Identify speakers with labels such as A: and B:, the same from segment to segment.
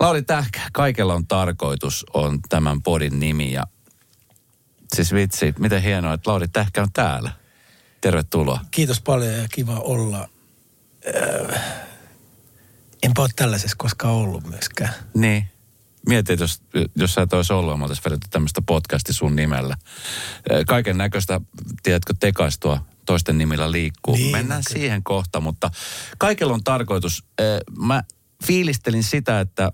A: Lauri Tähkä, kaikella on tarkoitus, on tämän podin nimi. Ja siis vitsi, miten hienoa, että Lauri Tähkä on täällä. Tervetuloa.
B: Kiitos paljon ja kiva olla. Äh, enpä ole tällaisessa koskaan ollut myöskään.
A: Niin. Mietin, jos, jos sä et olisi ollut, mä oltaisiin vedetty tämmöistä podcasti sun nimellä. Kaiken näköistä, tiedätkö, tekaistua toisten nimillä liikkuu.
B: Niin,
A: Mennään
B: kyllä.
A: siihen kohta, mutta kaikella on tarkoitus. Mä fiilistelin sitä, että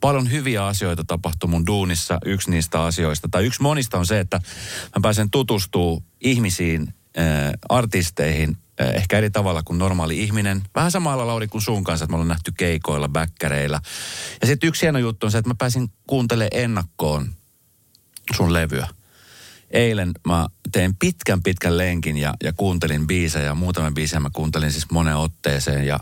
A: paljon hyviä asioita tapahtuu mun duunissa. Yksi niistä asioista, tai yksi monista on se, että mä pääsen tutustuu ihmisiin, artisteihin, ehkä eri tavalla kuin normaali ihminen. Vähän samalla Lauri kuin sun kanssa, että me ollaan nähty keikoilla, bäkkäreillä. Ja sitten yksi hieno juttu on se, että mä pääsin kuuntelemaan ennakkoon sun levyä. Eilen mä tein pitkän pitkän lenkin ja, ja kuuntelin biisejä ja muutaman biisejä mä kuuntelin siis moneen otteeseen. Ja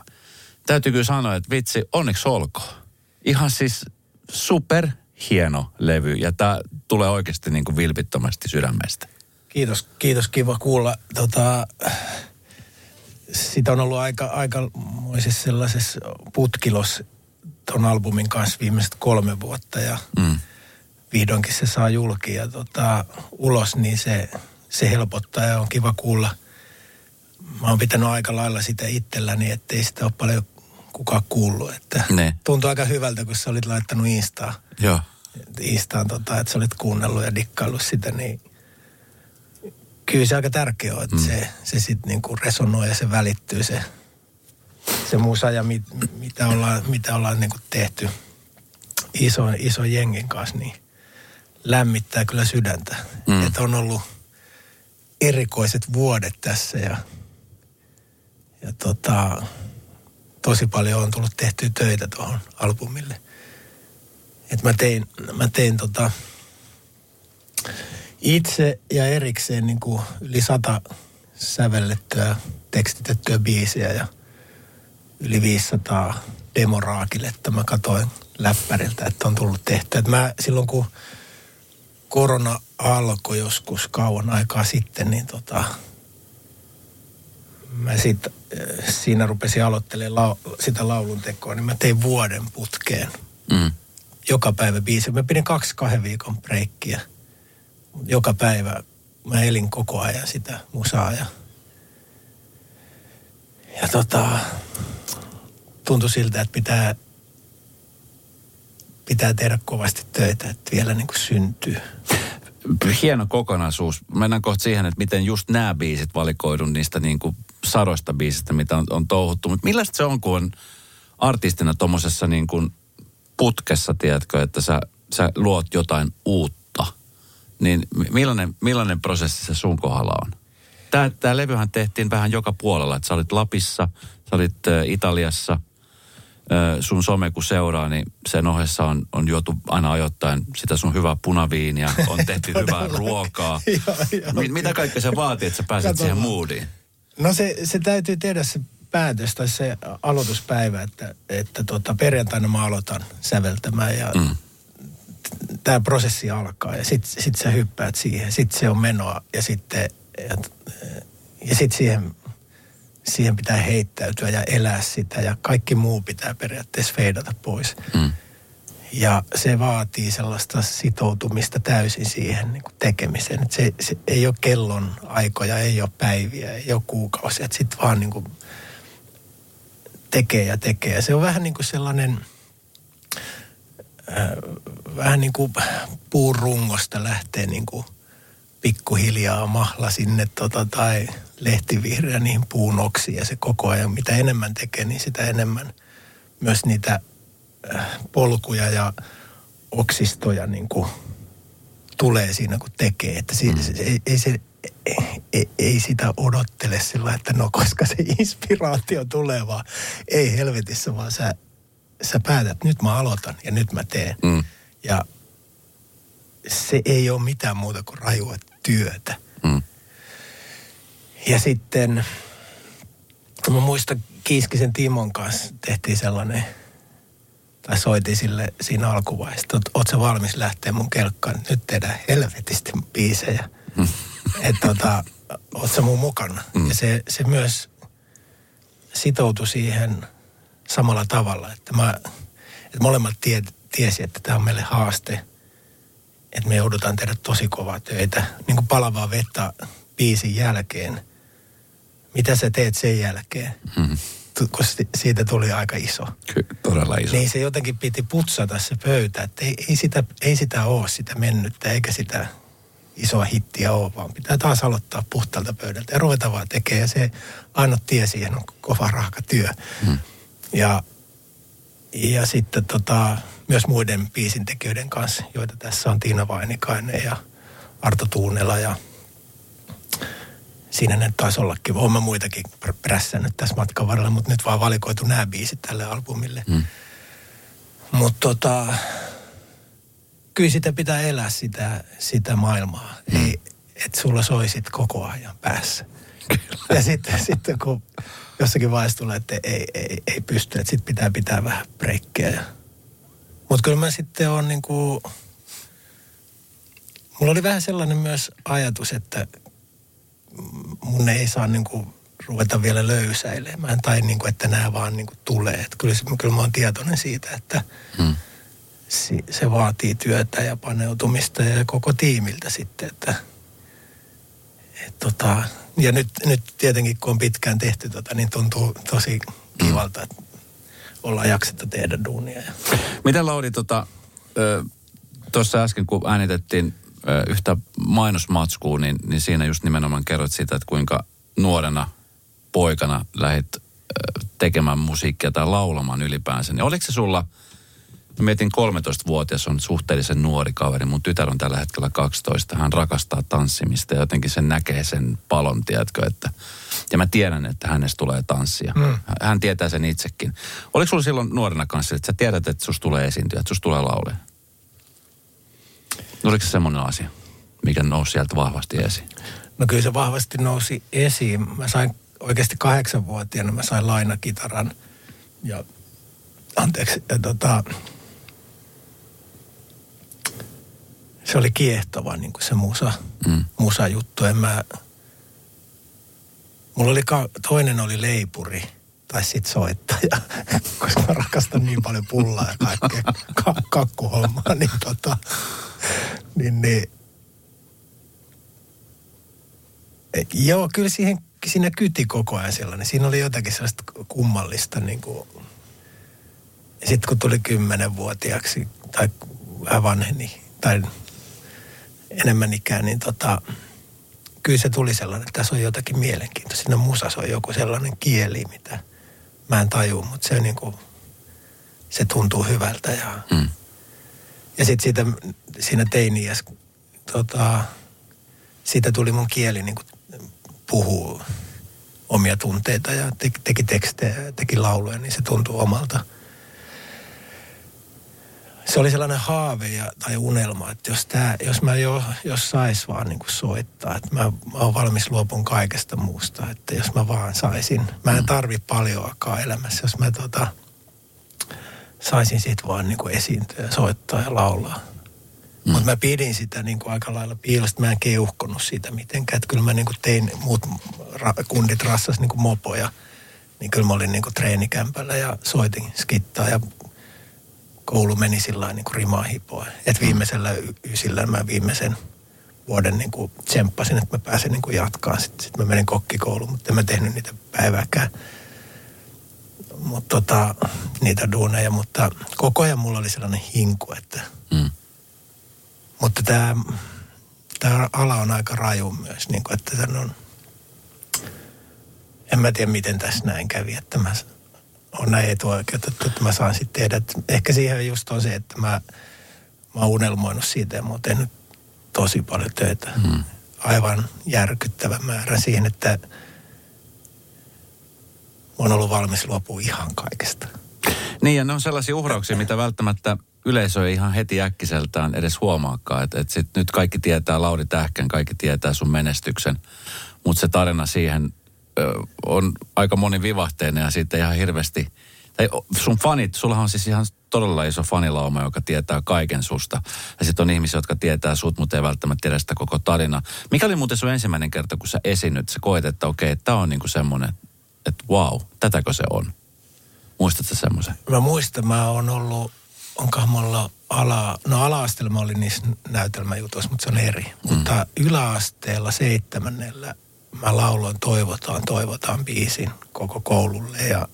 A: täytyy kyllä sanoa, että vitsi, onneksi olkoon. Ihan siis super hieno levy ja tämä tulee oikeasti niin kuin vilpittömästi sydämestä.
B: Kiitos, kiitos, kiva kuulla. Tota, sitä on ollut aika, aikamoisessa sellaisessa putkilos ton albumin kanssa viimeiset kolme vuotta ja mm. vihdoinkin se saa julki ja tota, ulos, niin se, se helpottaa ja on kiva kuulla. Mä oon pitänyt aika lailla sitä itselläni, ettei sitä ole paljon kukaan kuullut. Että
A: ne.
B: Tuntui aika hyvältä, kun sä olit laittanut Instaan.
A: Joo.
B: Instaan, tota, että sä olit kuunnellut ja dikkaillut sitä, niin kyllä se aika tärkeä on, että mm. se, se sitten niinku resonoi ja se välittyy se, se musa ja mit, mitä ollaan, mitä ollaan niinku tehty iso, iso jengin kanssa, niin lämmittää kyllä sydäntä. Mm. Että on ollut erikoiset vuodet tässä ja, ja tota, tosi paljon on tullut tehtyä töitä tuohon albumille. Et mä tein, mä tein tota, itse ja erikseen niin kuin yli sata sävellettyä, tekstitettyä biisiä ja yli 500 demoraakiletta. Mä katsoin läppäriltä, että on tullut tehty. Et mä silloin kun korona alkoi joskus kauan aikaa sitten, niin tota, mä sit, siinä rupesin aloittelemaan lau, sitä laulun tekoa, niin mä tein vuoden putkeen.
A: Mm.
B: Joka päivä biisi. Mä pidin kaksi kahden viikon breikkiä joka päivä mä elin koko ajan sitä musaa ja, ja tota, tuntui siltä, että pitää, pitää tehdä kovasti töitä, että vielä niin kuin syntyy.
A: Hieno kokonaisuus. Mennään kohta siihen, että miten just nämä biisit valikoidun niistä niin kuin sadoista biisistä, mitä on, on touhuttu. Mutta millaista se on, kun on artistina tuommoisessa niin kuin putkessa, tiedätkö, että sä, sä luot jotain uutta? niin millainen, millainen prosessi se sun kohdalla on? Tämä, tämä levyhän tehtiin vähän joka puolella, että sä olit Lapissa, sä olit Italiassa, sun some kun seuraa, niin sen ohessa on, on juotu aina ajoittain sitä sun hyvää punaviinia, on tehty hyvää ruokaa.
B: joo, joo,
A: Mitä kaikkea se vaatii, että sä pääset
B: Kato,
A: siihen moodiin?
B: No se, se täytyy tehdä se päätös tai se aloituspäivä, että, että tota, perjantaina mä aloitan säveltämään ja mm tämä prosessi alkaa ja sitten sit sä hyppäät siihen. Sitten se on menoa ja sitten ja, ja sit siihen, siihen pitää heittäytyä ja elää sitä ja kaikki muu pitää periaatteessa feidata pois. Mm. Ja se vaatii sellaista sitoutumista täysin siihen niin tekemiseen. Se, se ei ole kellon aikoja, ei ole päiviä, ei ole kuukausia. Sitten vaan niin kuin tekee ja tekee. Ja se on vähän niin kuin sellainen – vähän niin kuin puun rungosta lähtee niin kuin pikkuhiljaa mahla sinne tota, tai lehtivihreä niihin puun oksiin ja se koko ajan, mitä enemmän tekee, niin sitä enemmän myös niitä polkuja ja oksistoja niin kuin tulee siinä, kun tekee. Että si, mm. se, ei, ei, se, ei, ei sitä odottele sillä, että no koska se inspiraatio tulee, vaan ei helvetissä, vaan sä sä päätät, että nyt mä aloitan ja nyt mä teen. Mm. Ja se ei ole mitään muuta kuin rajua työtä. Mm. Ja sitten, mä muistan Kiiskisen Timon kanssa tehtiin sellainen, tai soitin sille siinä alkuvaiheessa, että oot sä valmis lähteä mun kelkkaan, nyt tehdään helvetisti biisejä. Mm. Että tota, oot sä mun mukana. Mm. Ja se, se myös sitoutui siihen – samalla tavalla. Että mä, että molemmat tie, tiesi, että tämä on meille haaste. Että me joudutaan tehdä tosi kovaa töitä, niin kuin palavaa vettä biisin jälkeen. Mitä sä teet sen jälkeen? Mm-hmm kun siitä tuli aika iso.
A: Kyllä, todella iso.
B: Niin se jotenkin piti putsata se pöytä, että ei, ei, sitä, ei sitä ole sitä mennyttä eikä sitä isoa hittiä ole, vaan pitää taas aloittaa puhtaalta pöydältä ja ruveta vaan tekemään. Ja se ainoa tie siihen on kova rahka työ. Hmm. Ja, ja sitten tota, myös muiden biisintekijöiden kanssa, joita tässä on Tiina Vainikainen ja Arto Tuunela ja siinä ne taisi ollakin. Olen mä muitakin prässännyt tässä matkan varrella, mutta nyt vaan valikoitu nämä biisit tälle albumille. Hmm. Mutta tota, kyllä sitä pitää elää sitä, sitä maailmaa. Hmm. Ei, että sulla soisit koko ajan päässä. Kyllä. Ja sitten, sitten kun jossakin vaiheessa tulee, että ei, ei, ei pysty, että sitten pitää pitää vähän breikkejä. Mutta kyllä mä sitten on niin kuin, mulla oli vähän sellainen myös ajatus, että mun ei saa niin kuin ruveta vielä löysäilemään tai niin kuin, että nämä vaan niin kuin tulee. Että kyllä, kyllä mä oon tietoinen siitä, että hmm. se, se vaatii työtä ja paneutumista ja koko tiimiltä sitten, että et tota, ja nyt, nyt tietenkin kun on pitkään tehty tota, niin tuntuu tosi kivalta, että ollaan jaksettu tehdä duunia.
A: Miten Lauri, tuossa tota, äsken kun äänitettiin yhtä mainosmatskua, niin, niin siinä just nimenomaan kerrot sitä, että kuinka nuorena poikana lähdit tekemään musiikkia tai laulamaan ylipäänsä. Niin oliko se sulla, mietin 13-vuotias on suhteellisen nuori kaveri, mun tytär on tällä hetkellä 12, hän rakastaa tanssimista ja jotenkin sen näkee sen palon, tiedätkö, että ja mä tiedän, että hänestä tulee tanssia. Mm. Hän tietää sen itsekin. Oliko sulla silloin nuorena kanssa, että sä tiedät, että susta tulee esiintyä, että susta tulee laulea? Oliko se semmoinen asia, mikä nousi sieltä vahvasti esiin?
B: No kyllä se vahvasti nousi esiin. Mä sain oikeasti kahdeksanvuotiaana, mä sain lainakitaran ja anteeksi, ja tota, se oli kiehtova niin kuin se musa, mm. musajuttu. En mä, mulla oli ka, toinen oli leipuri tai sit soittaja, koska mä rakastan niin paljon pullaa ja kaikkea ka, kakkuhommaa, niin tota, niin, niin et, joo, kyllä siihen, siinä kyti koko ajan sellainen. Siinä oli jotakin sellaista kummallista niin kuin, sitten kun tuli kymmenenvuotiaaksi tai vähän vanheni tai enemmän ikään, niin tota, kyllä se tuli sellainen, että tässä on jotakin mielenkiintoista. Siinä musassa on joku sellainen kieli, mitä mä en tajua, mutta se, niin kuin, se tuntuu hyvältä ja mm. Ja sitten siitä, siinä teiniäs, tota, siitä tuli mun kieli niin puhuu omia tunteita ja teki, teki tekstejä ja teki lauluja, niin se tuntuu omalta. Se oli sellainen haave ja, tai unelma, että jos, tää, jos mä jo, jos sais vaan niin kuin soittaa, että mä, mä oon valmis luopun kaikesta muusta, että jos mä vaan saisin. Mä en mm. tarvi paljoakaan elämässä, jos mä tota, saisin siitä vaan niin kuin esiintyä, soittaa ja laulaa. Mm. Mutta mä pidin sitä niin kuin aika lailla piilosta. Mä en keuhkonut siitä mitenkään. Että kyllä mä niin kuin tein, muut ra- kundit rassas niin kuin mopoja. Niin kyllä mä olin niin kuin treenikämpällä ja soitin skittaa ja koulu meni sillä niin kuin rimaa hipoa. Että viimeisellä ysillä mä viimeisen vuoden niin kuin tsemppasin, että mä pääsen niin kuin jatkaan. Sitten sit mä menin kokkikouluun, mutta en mä tehnyt niitä päivääkään mutta tota, niitä duuneja, mutta koko ajan mulla oli sellainen hinku, että... Mm. Mutta tämä tää ala on aika raju myös, niin kuin, että tämän on... En mä tiedä, miten tässä näin kävi, että mä on näin etuoikeutettu, että mä saan sitten tehdä. Että ehkä siihen just on se, että mä, mä oon unelmoinut siitä ja mä oon tehnyt tosi paljon töitä. Mm. Aivan järkyttävä määrä siihen, että on ollut valmis luopua ihan kaikesta.
A: Niin ja ne on sellaisia uhrauksia, mitä välttämättä yleisö ei ihan heti äkkiseltään edes huomaakaan. Että et sit nyt kaikki tietää Lauri Tähkän, kaikki tietää sun menestyksen. Mutta se tarina siihen ö, on aika moni vivahteinen ja siitä ihan hirveästi... Tai sun fanit, sulla on siis ihan todella iso fanilauma, joka tietää kaiken susta. Ja sitten on ihmisiä, jotka tietää sut, mutta ei välttämättä tiedä sitä koko tarinaa. Mikä oli muuten sun ensimmäinen kerta, kun sä esinyt, sä koet, että okei, okay, tämä on niinku semmoinen, että wow, tätäkö se on? Muistatko semmoisen?
B: Mä muistan, mä oon ollut, onkohan mulla ala, no ala-asteella mä olin niissä näytelmäjutuissa, mutta se on eri. Mm. Mutta yläasteella seitsemännellä mä lauloin Toivotaan, toivotaan biisin koko koululle ja,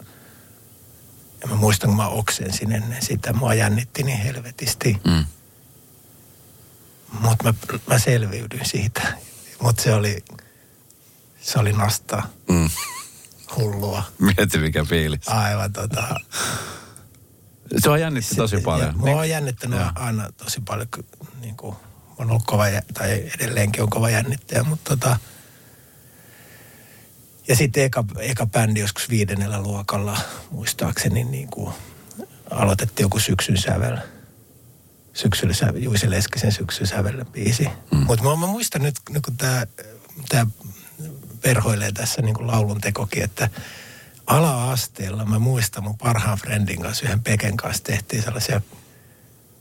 B: ja mä muistan, kun mä oksensin ennen sitä. Mua jännitti niin helvetisti.
A: Mm.
B: Mutta mä, mä selviydyin siitä. Mutta se oli, se oli nastaa
A: Mm.
B: Hullua.
A: Mieti mikä fiilis.
B: Aivan tota...
A: Se on jännitti tosi paljon.
B: Ja, mua on jännittänyt
A: Joo.
B: aina tosi paljon, kun niin kuin, on ollut kova, tai edelleenkin on kova jännittäjä, mutta tota... Ja sitten eka, eka bändi joskus viidennellä luokalla, muistaakseni, niin kuin aloitettiin joku syksyn sävel. Syksyllä sävel, Juisi Leskisen syksyn sävellä biisi. Mm. Mutta mä, mä, muistan nyt, nyt kun tämä verhoilee tässä niin kuin laulun tekokin, että ala-asteella mä muistan mun parhaan friendin kanssa, yhden Peken kanssa tehtiin sellaisia,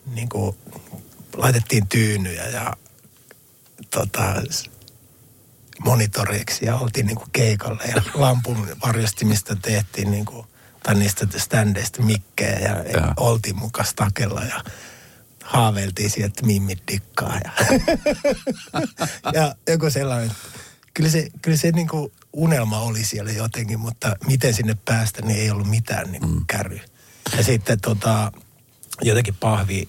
B: niin kuin, laitettiin tyynyjä ja tota, monitoriksi ja oltiin niin kuin keikalla ja lampun varjostimista tehtiin niin kuin, tai niistä standeista mikkejä ja, ja. Oltiin mukaan takella ja haaveiltiin siitä, että mimmit dikkaa ja, ja joku sellainen, kyllä se, kyllä se niin kuin unelma oli siellä jotenkin, mutta miten sinne päästä, niin ei ollut mitään niin kuin kärry. Ja sitten tota, jotenkin pahvi,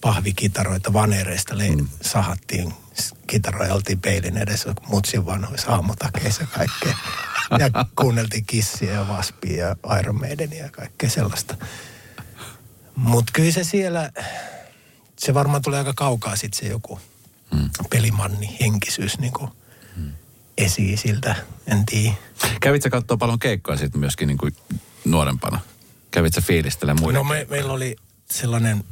B: pahvikitaroita vanereista le- mm. sahattiin kitaroja, oltiin peilin edessä mutsin vanhoissa aamotakeissa ja kaikkea. Ja kuunneltiin kissiä ja vaspia ja Iron Maidenia ja kaikkea sellaista. Mutta kyllä se siellä, se varmaan tulee aika kaukaa sitten se joku mm. pelimanni henkisyys niin kuin mm. esii siltä, en tiedä.
A: Kävit sä katsoa paljon keikkoja sitten myöskin niin kuin nuorempana? Kävit sä fiilistelemään muiden?
B: No me, meillä oli sellainen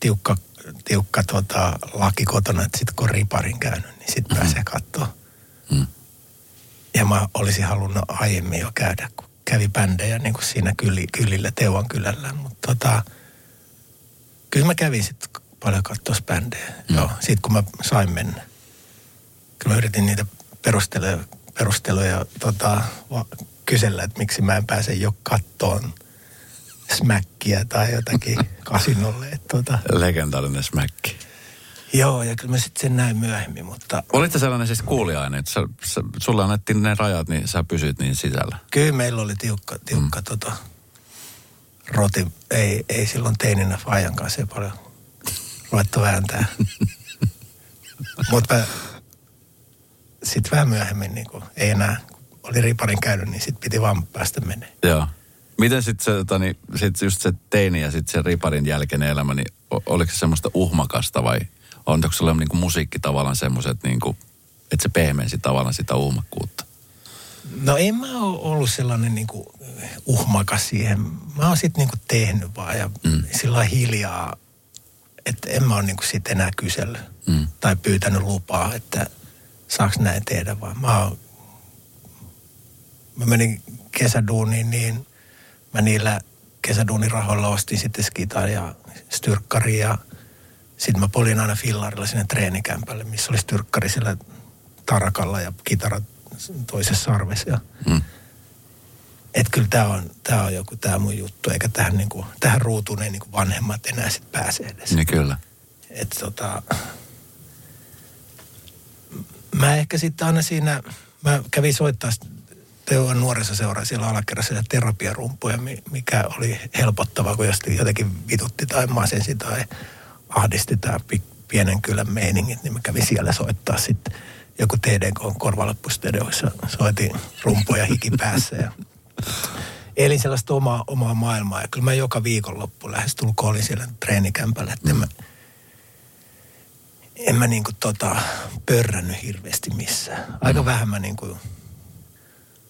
B: tiukka, tiukka tota, laki kotona, että sitten kun riparin käynyt, niin sitten pääsee katsoa.
A: Mm.
B: Ja mä olisin halunnut aiemmin jo käydä, kun kävi bändejä niin kuin siinä kyli, kylillä, Teuvan kylällä. Mutta tota, kyllä mä kävin sitten paljon katsoa bändejä. Mm. Joo, sit kun mä sain mennä. Kyllä mä yritin niitä perusteluja, perusteluja tota, kysellä, että miksi mä en pääse jo kattoon smäkkiä tai jotakin kasinolle. Et, tota,
A: Legendaarinen smäkki.
B: joo, ja kyllä mä sitten sen näin myöhemmin, mutta
A: Olitko sellainen siis kuulijainen, että sä, sä, sulle annettiin ne rajat, niin sä pysyt niin sisällä?
B: Kyllä meillä oli tiukka, tiukka mm. tota, roti. Ei, ei silloin teininä Fajan kanssa ei paljon ruvettu vääntää. Mutta sitten vähän myöhemmin, niin kun ei enää, kun oli riparin käynyt, niin sitten piti vaan päästä menee.
A: Joo. Miten sitten se, tota, niin, sit just se teini ja sitten se riparin jälkeinen elämä, niin oliko se semmoista uhmakasta vai onko sulle niin kuin musiikki tavallaan semmoiset, niin kuin, että se pehmensi tavallaan sitä uhmakkuutta?
B: No en mä ole ollut sellainen niin kuin uhmakas siihen. Mä oon sitten niin tehnyt vaan ja mm. sillä hiljaa, että en mä ole niin sit enää kysellyt
A: Mm.
B: tai pyytänyt lupaa, että saaks näin tehdä, vaan mä oon, mä menin kesäduuniin, niin mä niillä kesäduunirahoilla ostin sitten skitar ja styrkkari ja sitten mä polin aina fillarilla sinne treenikämpälle, missä oli styrkkari siellä tarakalla ja kitara toisessa sarvessa. Ja
A: Mm.
B: et kyllä tämä on, tää on joku tämä mun juttu, eikä tähän, niinku, tähän ruutuun ei niinku vanhemmat enää sit pääse edes.
A: Niin kyllä.
B: Et tota, mä ehkä sitten aina siinä, mä kävin soittaa Teuan nuorisoseura siellä alakerrassa ja terapiarumpuja, mi- mikä oli helpottavaa, kun jostain jotenkin vitutti tai masensi tai ahdisti pi- pienen kylän meiningit, niin mä kävin siellä soittaa sitten joku TDK korvalappustedio, jossa soitin rumpuja hiki päässä ja elin sellaista omaa, omaa maailmaa. Ja kyllä mä joka viikonloppu lähes tulkoon olin siellä treenikämpällä, että en mä, en mä niinku tota pörrännyt hirveästi missään. Aika mm. vähän mä niinku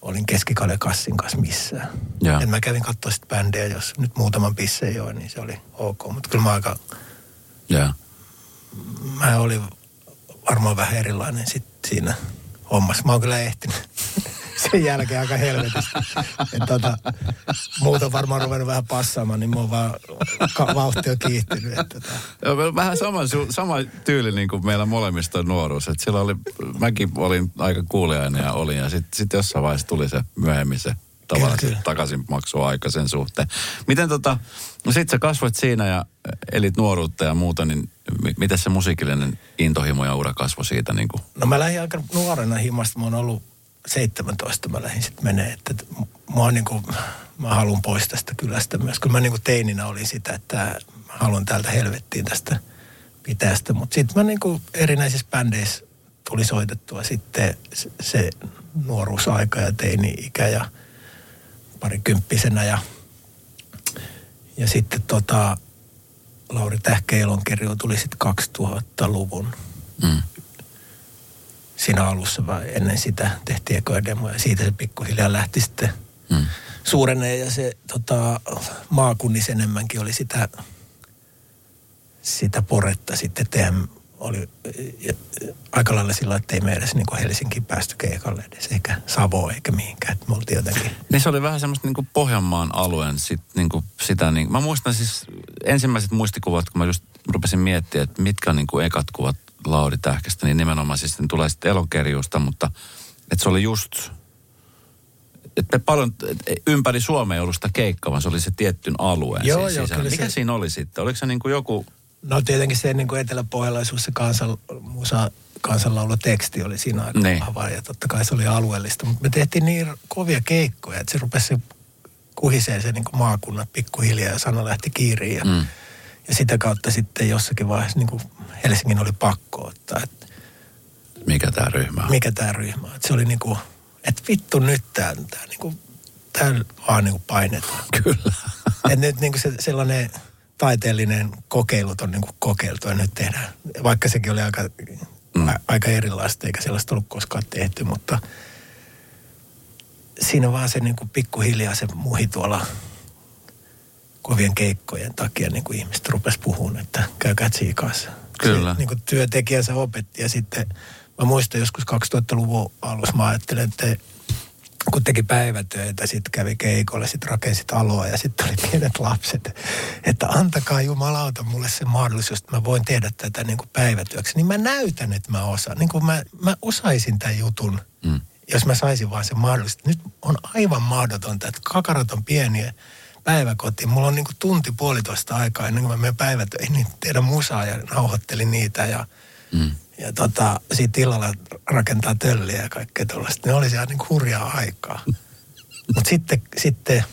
B: olin keskikalja Kassin kanssa missään.
A: Joo.
B: Et mä kävin katsoa sit bändejä, jos nyt muutaman pisseen join, niin se oli ok. Mutta kyllä mä aika,
A: Joo.
B: mä olin varmaan vähän erilainen sit siinä hommassa. Mä oon kyllä ehtinyt sen jälkeen aika helvetistä. Et tota, muut on varmaan ruvennut vähän passaamaan, niin oon vaan, ka- vauhti on kiihtynyt. Et tota.
A: Joo, vähän sama, sama tyyli niin kuin meillä molemmista on nuoruus. Että sillä oli, mäkin olin aika kuulijainen ja olin ja sitten sit jossain vaiheessa tuli se myöhemmin se tavallaan
B: Kyllä, kyllä.
A: takaisinmaksuaika sen suhteen. Miten tota, no sit sä kasvoit siinä ja elit nuoruutta ja muuta, niin mi- miten se musiikillinen intohimo ja ura kasvoi siitä niin kuin?
B: No mä lähdin aika nuorena himasta. Mä oon ollut 17, mä lähdin sitten menee. Että, mä, niin kuin, mä haluan pois tästä kylästä myös. Kun mä niin kuin teininä olin sitä, että mä haluan täältä helvettiin tästä pitästä. Mutta sitten mä niin kuin erinäisissä bändeissä tuli soitettua sitten se, se nuoruusaika ja teini-ikä ja parikymppisenä. Ja, ja sitten tota, Lauri Tähkeilonkerju tuli sitten 2000-luvun
A: Mm.
B: Siinä alussa vai ennen sitä tehtiin ekoja demoja. Ja siitä se pikkuhiljaa lähti sitten
A: Mm.
B: suurenee ja se tota, maakunnissa enemmänkin oli sitä, sitä poretta sitten tehdä. Oli ja, aika lailla sillä, että ei me edes niin Helsinkiin päästy keikalle edes, eikä Savo eikä mihinkään. Että me oltiin jotenkin,
A: Niin se oli vähän semmoista niin Pohjanmaan alueen sit, niin sitä, niin, mä muistan siis ensimmäiset muistikuvat, kun mä just rupesin miettimään, että mitkä on niin kuin ekat kuvat Lauri Tähkästä, niin nimenomaan siis tulee sitten elonkerjuusta, mutta että se oli just, että me paljon et ympäri Suomea ollut sitä keikkaa, vaan se oli se tiettyn alueen
B: Joo,
A: siis
B: joo,
A: Mikä
B: se-
A: siinä oli sitten? Oliko se niin kuin joku,
B: no tietenkin se niin kuin eteläpohjalaisuus, se kansan, musa, kansanlauluteksti oli siinä aika
A: Niin.
B: vahva ja totta kai se oli alueellista. Mutta me tehtiin niin kovia keikkoja, että se rupesi se kuhisee se niin kuin maakunnat pikkuhiljaa ja sana lähti kiiriin. Ja,
A: Mm.
B: Ja sitä kautta sitten jossakin vaiheessa niin kuin Helsingin oli pakko ottaa, että
A: mikä tämä ryhmä on?
B: mikä tämä ryhmä on. Että se oli niin kuin, että vittu nyt tämä, tämä niin kuin, täällä vaan niin kuin painetaan.
A: Kyllä.
B: että nyt niin kuin se, sellainen taiteellinen kokeilut on niin kuin kokeiltu ja nyt tehdään. Vaikka sekin oli aika,
A: mm.
B: a, aika erilaista, eikä sellaista ollut koskaan tehty, mutta siinä vaan se niin kuin pikkuhiljaa se muhi tuolla kovien keikkojen takia niin kuin ihmiset rupes puhumaan, että käykää tsiikassa.
A: Kyllä.
B: Se, niin kuin työntekijänsä opetti ja sitten mä muistan joskus 2000-luvun alussa mä ajattelin, että kun teki päivätöitä, sitten kävi keikolle, sitten rakensi taloa ja sitten oli pienet lapset. Että antakaa jumalauta mulle se mahdollisuus, että mä voin tehdä tätä niin kuin päivätyöksi. Niin mä näytän, että mä osaan. Niin kuin mä, mä osaisin tämän jutun,
A: Mm.
B: jos mä saisin vaan sen mahdollisuus. Nyt on aivan mahdotonta, että kakarat on pieniä päiväkotiin. Mulla on niin kuin tunti puolitoista aikaa ennen kuin mä menen päivätöihin, niin tehdä musaa ja nauhoittelin niitä ja
A: Mm.
B: ja tota, siitä illalla rakentaa tölliä ja kaikkea tuollaista. Ne oli siellä niin hurjaa aikaa. Mutta sitten, sitten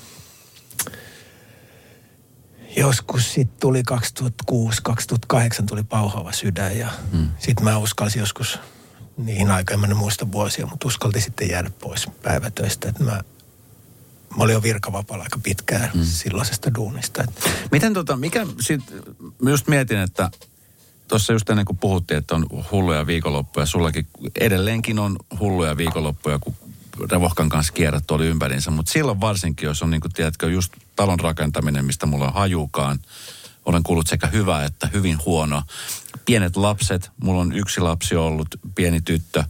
B: joskus sitten tuli 2006-2008 tuli pauhava sydän ja
A: Mm.
B: sitten mä uskalsin joskus niihin aikoihin, mä en muista vuosia, mutta uskalti sitten jäädä pois päivätöistä. Että mä, mä olin jo virkavapaalla aika pitkään mm. silloisesta duunista.
A: Miten tota, mikä sit, just mietin, että tuossa just ennen kuin puhuttiin, että on hulluja viikonloppuja, sullakin edelleenkin on hulluja viikonloppuja, kun Revohkan kanssa kierrät tuolla ympärinsä, mutta silloin varsinkin, jos on niin kuin, tiedätkö, just talon rakentaminen, mistä mulla on hajukaan, olen kuullut sekä hyvää että hyvin huono. Pienet lapset, mulla on yksi lapsi ollut, pieni tyttö,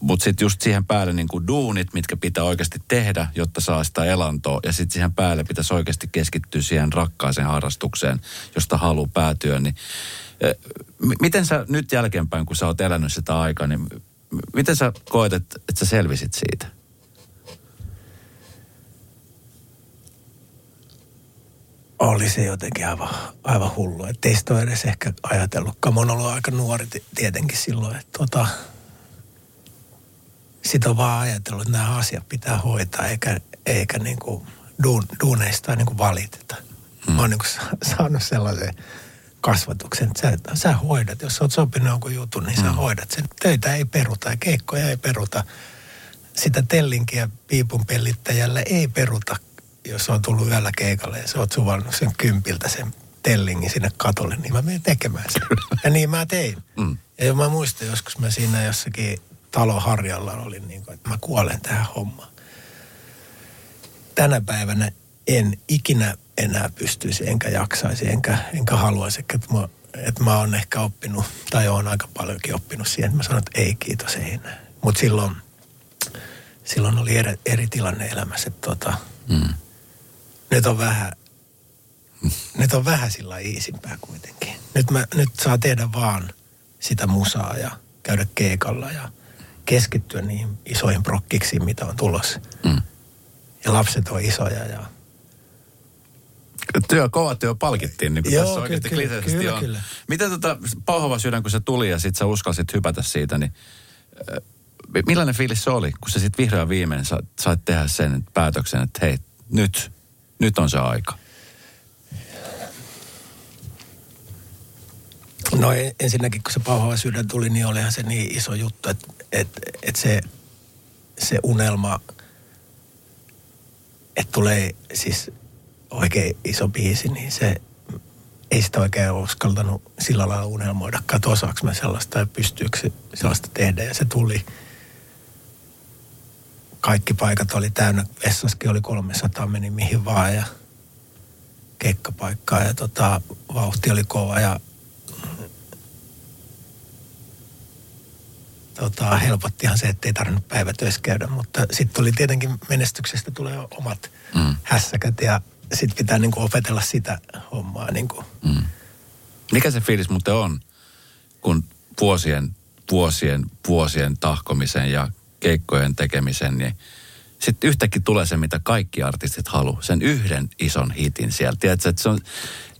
A: mutta sitten just siihen päälle niin kuin duunit, mitkä pitää oikeasti tehdä, jotta saa sitä elantoa. Ja sitten siihen päälle pitäisi oikeasti keskittyä siihen rakkaaseen harrastukseen, josta haluaa päätyä. Niin, m- miten sä nyt jälkeenpäin, kun sä oot elänyt sitä aikaa, niin m- miten sä koet, että, että sä selvisit siitä?
B: oli se jotenkin aivan, aivan hullu. Että ei sitä edes ehkä ajatellutkaan. Mä oon ollut aika nuori ti- tietenkin silloin, että tota, sitä on vaan ajatellut, että nämä asiat pitää hoitaa, eikä, eikä niin kuin duun, duuneista niin kuin valiteta. Mm. Mä oon niin kuin sa- saanut sellaisen kasvatuksen, että sä, sä hoidat. Jos sä oot sopinut jonkun jutun, niin sä hoidat sen. Töitä ei peruta ja keikkoja ei peruta. Sitä tellinkiä piipun pellittäjällä ei peruta, jos on tullut yöllä keikalle ja sä oot suvannut sen kympiltä sen tellingin sinne katolle, niin mä menen tekemään sen. Ja niin mä tein.
A: Mm.
B: Ja mä muistan joskus mä siinä jossakin taloharjalla olin niin kuin, että mä kuolen tähän hommaan. Tänä päivänä en ikinä enää pystyisi, enkä jaksaisi, enkä, enkä haluaisi. Että mä, että mä oon ehkä oppinut, tai oon aika paljonkin oppinut siihen, että mä sanon, että ei kiitos, ei enää. Mutta silloin, silloin oli eri, eri tilanne elämässä, että tota,
A: Mm.
B: nyt on vähän, nyt on vähän sillä iisimpää kuitenkin. Nyt, mä, nyt saa tehdä vaan sitä musaa ja käydä keikalla ja keskittyä niihin isoihin prokkiksiin, mitä on tulossa.
A: Mm.
B: ja lapset on isoja ja
A: Työ, kova työ palkittiin, niin kuin
B: Joo,
A: tässä oikeasti
B: kyllä,
A: kliseisesti
B: kyllä,
A: on.
B: kyllä.
A: Miten tota, pauhava sydän, kun se tuli ja sitten sä uskalsit hypätä siitä, niin äh, millainen fiilis se oli, kun sä sitten vihreän viimein sa, sait tehdä sen päätöksen, että hei, nyt, nyt on se aika.
B: No en- ensinnäkin, kun se pauhava sydän tuli, niin olihan se niin iso juttu, että, että, että se, se unelma, että tulee siis oikein iso biisi, niin se ei sitä oikein uskaltanut sillä lailla unelmoida. Että osaako mä sellaista ja pystyykö se sellaista tehdä. Ja se tuli. Kaikki paikat oli täynnä. Vessaskin oli 300, meni mihin vaan ja keikkapaikkaa. Ja tota, vauhti oli kova ja tota, helpottihan se, että ei tarvinnut päivätöissä käydä, mutta sitten tuli tietenkin menestyksestä tulee omat
A: Mm.
B: hässäkät ja sitten pitää niinku opetella sitä hommaa. Niinku.
A: Mm. Mikä se fiilis muuten on, kun vuosien, vuosien, vuosien tahkomisen ja keikkojen tekemisen, niin sitten yhtäkkiä tulee se, mitä kaikki artistit haluaa, sen yhden ison hitin sieltä. Tiedätkö, että se on,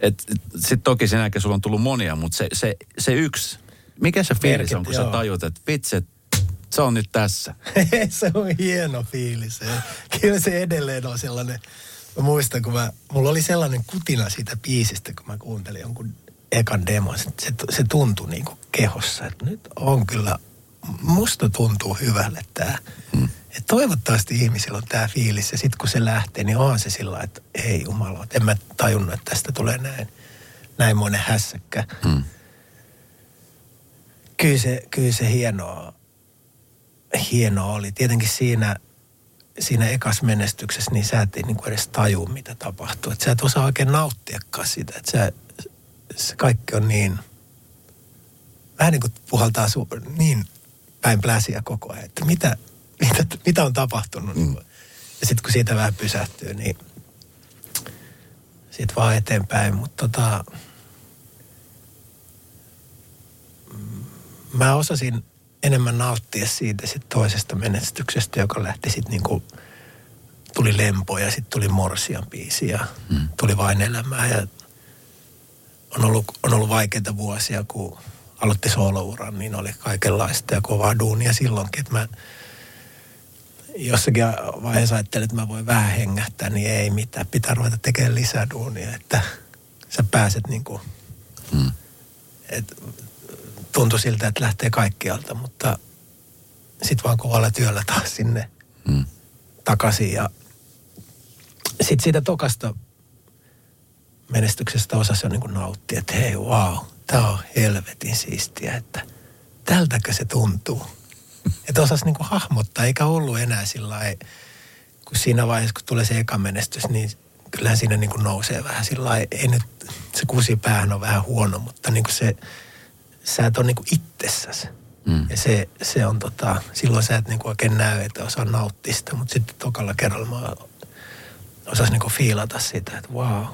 A: et, et, sitten toki sen jälkeen sulla on tullut monia, mutta se, se, se yksi, mikä se fiilis on, kun sä
B: joo.
A: tajut, että vitsi, se on nyt tässä.
B: se on hieno fiilis. Se- Kyllä se edelleen on sellainen, mä muistan, kun mä, mulla oli sellainen kutina siitä biisistä, kun mä kuuntelin jonkun ekan demon. Se, se, se tuntui niin kuin kehossa, että nyt on kyllä, musta tuntuu hyvälle tämä. Hmm. Et toivottavasti ihmisillä on tämä fiilis ja sitten kun se lähtee, niin on se sillä että ei jumala, en mä tajunnut, että tästä tulee näin, näin monen hässäkkä.
A: Mm.
B: Kyllä se, kyllä se hienoa, hienoa oli. Tietenkin siinä, siinä ekas menestyksessä, niin sä et niin edes tajua, mitä tapahtuu. Et sä et osaa oikein nauttiakaan sitä. Että sä, se kaikki on niin, vähän niin kuin puhaltaa su, niin päin pläsiä koko ajan. Että mitä, mitä, mitä on tapahtunut. Mm. Ja sitten kun siitä vähän pysähtyy, niin sitten vaan eteenpäin. Mutta tota, mä osasin enemmän nauttia siitä sit toisesta menestyksestä, joka lähti sitten niinku, tuli Lempo ja sitten tuli Morsian biisi ja mm. tuli Vain elämää ja on ollut, on ollut vaikeita vuosia, kun aloitti soolouran, niin oli kaikenlaista ja kovaa duunia silloinkin, että mä jossakin vaiheessa ajattelin, että mä voin vähän hengähtää, niin ei mitään, pitää ruveta tekemään lisää duunia, että sä pääset niinku,
A: Mm.
B: että tuntui siltä, että lähtee kaikkialta, mutta sitten vaan kovalla työllä taas sinne
A: Mm.
B: takaisin. Ja sitten siitä tokasta menestyksestä osasi jo niin nauttia, että hei, wow, tämä on helvetin siistiä, että tältäkö se tuntuu. Että osasi niin hahmottaa, eikä ollut enää sillä kun siinä vaiheessa, kun tulee se eka menestys, niin kyllähän siinä niin nousee vähän sillä ei nyt, se kusipäähän on vähän huono, mutta niin se, sä et ole niin itsessäsi.
A: Mm.
B: Ja se, se on tota, silloin sä et niinku oikein näy, että osaa nauttia sitä, mutta sitten tokalla kerralla mä osasin niinku fiilata sitä, että vau, wow,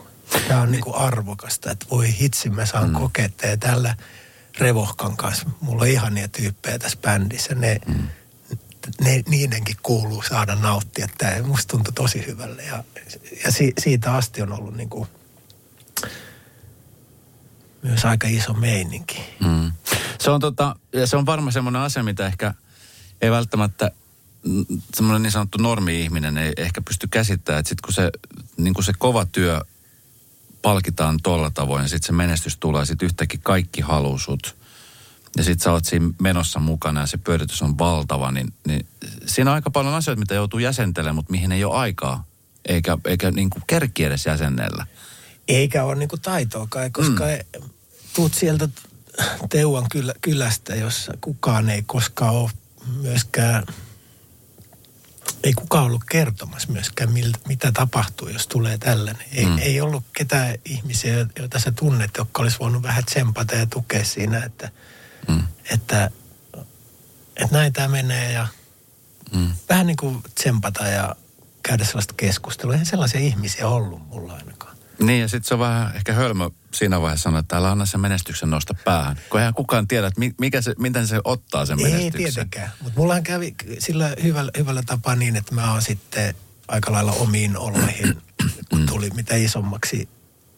B: tämä on niinku arvokasta, että voi hitsi, mä saan mm. kokea että ja tällä Revohkan kanssa, mulla on ihania tyyppejä tässä bändissä, ne, mm. ne, niidenkin kuuluu saada nauttia, tämä musta tuntui tosi hyvälle ja, ja si, siitä asti on ollut niinku myös aika iso meininki.
A: Mm. Se on, tota, ja se on varmaan semmoinen asia, mitä ehkä ei välttämättä mm, semmoinen niin sanottu normi-ihminen ei ehkä pysty käsittämään, että sitten kun se, niin kun se kova työ palkitaan tolla tavoin sitten se menestys tulee, sitten yhtäkkiä kaikki haluu sut. Ja sitten sä oot siinä menossa mukana ja se pyöritys on valtava, niin, niin siinä on aika paljon asioita, mitä joutuu jäsentelemään, mutta mihin ei ole aikaa. Eikä, eikä niin kuin kerki edes jäsennellä.
B: Eikä ole niinku taitoakaan, koska mm. tuut sieltä Teuan kylä, kylästä, jossa kukaan ei koskaan ole myöskään, ei kukaan ollut kertomassa myöskään, miltä, mitä tapahtuu, jos tulee tällainen. Ei, mm. ei ollut ketään ihmisiä, joita sä tunnet, jotka olisi voinut vähän tsempata ja tukea siinä, että, mm. että, että näin tämä menee ja mm. vähän niin kuin tsempata ja käydä sellaista keskustelua. Eihän sellaisia ihmisiä ollut mulla ainakaan.
A: Niin ja sitten se on vähän ehkä hölmö siinä vaiheessa sanoa, että älä anna sen menestyksen nosta päähän. Kun eihän kukaan tiedä, että mikä se, miten se ottaa sen
B: Ei
A: menestyksen.
B: tietenkään, mutta mullahan kävi sillä hyvällä, hyvällä tapaa niin, että mä oon sitten aika lailla omiin oloihin. Kun tuli mitä isommaksi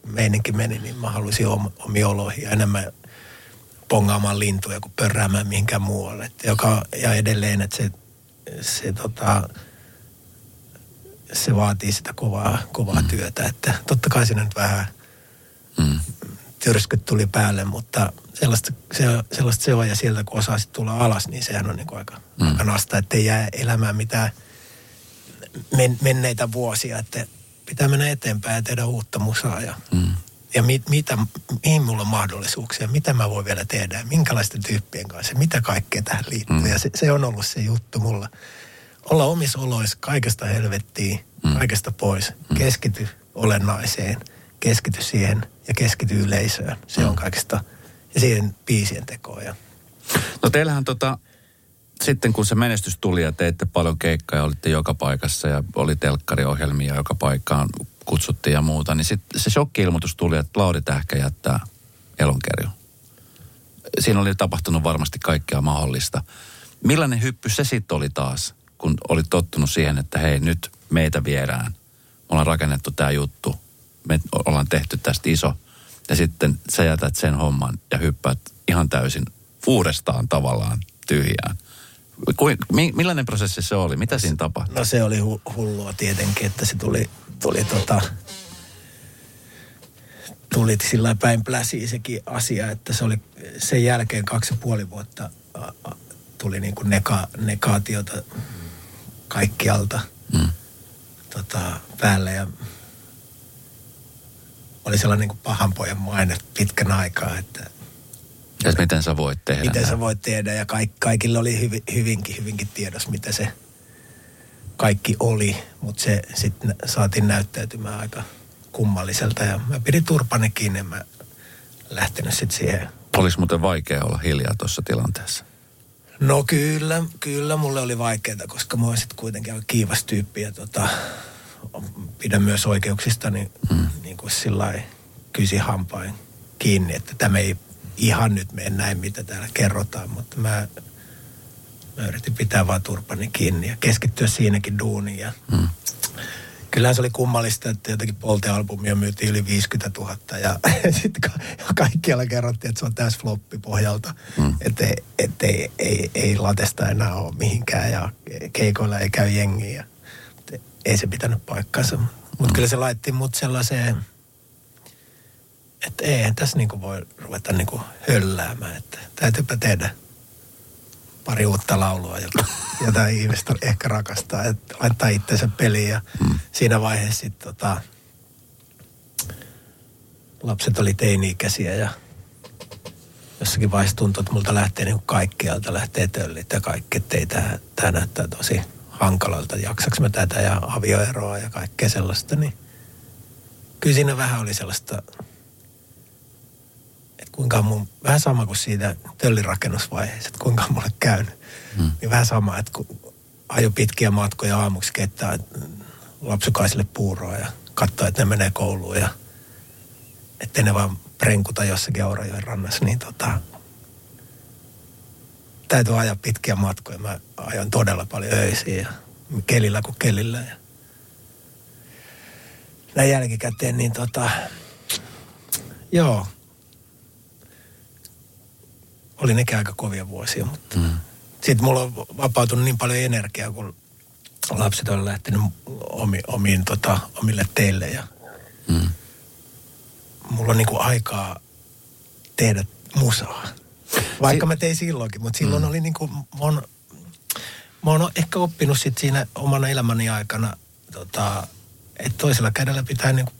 B: meininki meni, niin mä halusin om, omiin oloihin ja enemmän pongaamaan lintuja kuin pörräämään mihinkään muualle. Et joka, ja edelleen, että se, se, tota, se vaatii sitä kovaa, kovaa mm. työtä. Että totta kai siinä nyt vähän mm. tyrskyt tuli päälle, mutta sellaista, se, sellaista se on. Ja sieltä kun osaa tulla alas, niin sehän on niin kuin aika, mm. aika nasta, ettei jää elämään mitään men, menneitä vuosia. Että pitää mennä eteenpäin ja tehdä uutta musaa ja mm ja mit, mitä, mihin mulla on mahdollisuuksia, mitä mä voin vielä tehdä, minkälaisten tyyppien kanssa, mitä kaikkea tähän liittyy. Mm. Ja se, se on ollut se juttu mulla. Olla omissa oloissa kaikesta helvettiin, mm. kaikesta pois. Mm. Keskity olennaiseen, keskity siihen ja keskity yleisöön. Se mm. on kaikesta, ja siihen biisien tekoon. Ja.
A: No teillähän tota, sitten kun se menestys tuli ja teitte paljon keikkaa ja olitte joka paikassa ja oli telkkariohjelmia joka paikkaan kutsuttiin ja muuta, niin sitten se shokki-ilmoitus tuli, että Lauri Tähkä jättää elonkerju. Siinä oli tapahtunut varmasti kaikkea mahdollista. Millainen hyppy se sitten oli taas, kun oli tottunut siihen, että hei nyt meitä viedään. Me ollaan rakennettu tämä juttu. Me ollaan tehty tästä iso. Ja sitten sä jätät sen homman ja hyppäät ihan täysin uudestaan tavallaan tyhjään. Kuin, millainen prosessi se oli? Mitä siinä tapahtui?
B: No se oli hu- hullua tietenkin, että se tuli tuli tota, tuli sillä päin pläsiä sekin asia, että se oli sen jälkeen kaksi ja puoli vuotta tuli niin kuin neka, negaatiota kaikkialta mm. tota, päälle ja oli sellainen niin kuin pahan pojan maine pitkän aikaa, että
A: ja miten sä voit tehdä?
B: Miten sä voit tehdä ja kaik, kaikille oli hyvin, hyvinkin, hyvinkin tiedos, mitä se kaikki oli, mutta se sitten saatiin näyttäytymään aika kummalliselta ja mä pidin turpani kiinni mä lähtenyt sitten siihen.
A: Olisi muuten vaikea olla hiljaa tuossa tilanteessa?
B: No kyllä, kyllä mulle oli vaikeaa, koska mä olisin kuitenkin aika kiivas tyyppi ja tota, pidän myös oikeuksista niin, mm. niin kuin sillä kysi hampain kiinni, että tämä ei ihan nyt mene näin, mitä täällä kerrotaan, mutta mä mä yritin pitää vaan turpani kiinni ja keskittyä siinäkin duuniin. Ja mm. Kyllähän se oli kummallista, että jotenkin Polte-albumia myytiin yli 50 000 ja sitten kaikkialla kerrottiin, että se on täys floppi pohjalta. Mm. Että et ei, ei, ei latesta enää ole mihinkään ja keikoilla ei käy jengiä. Ei se pitänyt paikkansa. Mutta mm. kyllä se laitti mut sellaiseen, että ei tässä niinku voi ruveta niinku hölläämään, että täytyypä tehdä – pari uutta laulua, jota, jota ihmiset ehkä rakastaa, että laittaa itsensä peliin. Ja mm. siinä vaiheessa sit, tota, lapset oli teini-ikäisiä ja jossakin vaiheessa tuntui, että multa lähtee niin kaikkialta, lähtee töllit ja kaikki, että ei tämä, tämä näyttää tosi hankalalta, jaksaks mä tätä ja avioeroa ja kaikkea sellaista, niin kyllä siinä vähän oli sellaista kuinka mun, vähän sama kuin siitä töllirakennusvaiheessa, että kuinka on mulle käynyt. Hmm. Niin vähän sama, että kun ajo pitkiä matkoja aamuksi keittää lapsukaisille puuroa ja katsoo, että ne menee kouluun ja ettei ne vaan prenkuta jossakin Aurajoen rannassa, niin tota, täytyy ajaa pitkiä matkoja. Mä ajoin todella paljon öisiä ja kelillä kuin kelillä. Ja näin jälkikäteen, niin tota, joo, oli nekin aika kovia vuosia, mutta mm. sitten mulla on vapautunut niin paljon energiaa, kun lapset on lähtenyt omi, omiin, tota, omille teille ja mm. mulla on niinku aikaa tehdä musaa. Vaikka si- mä tein silloinkin, mutta silloin mm. oli niinku, mä oon, mä oon ehkä oppinut sit siinä omana elämäni aikana, tota, että toisella kädellä pitää niinku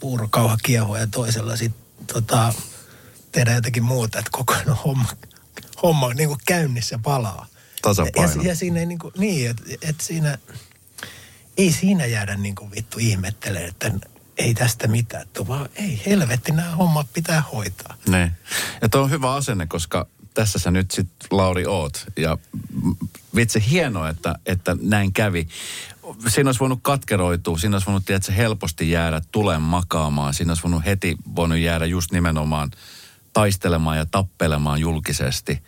B: puurokauha kiehua ja toisella sitten tota, tehdä jotenkin muuta, että koko ajan homma, homma niin kuin käynnissä palaa.
A: Tasapaino.
B: Ja, ja siinä ei niin kuin, niin, että et siinä, ei siinä jäädä niin kuin vittu ihmettelee, että ei tästä mitään, että vaan ei helvetti, nämä hommat pitää hoitaa.
A: Ne. Ja tuo on hyvä asenne, koska tässä sä nyt sit Lauri oot. Ja vitsi hienoa, että, että näin kävi. Siinä olisi voinut katkeroitua, siinä olisi voinut tiedätkö, helposti jäädä tulen makaamaan. Siinä olisi voinut heti voinut jäädä just nimenomaan taistelemaan ja tappelemaan julkisesti.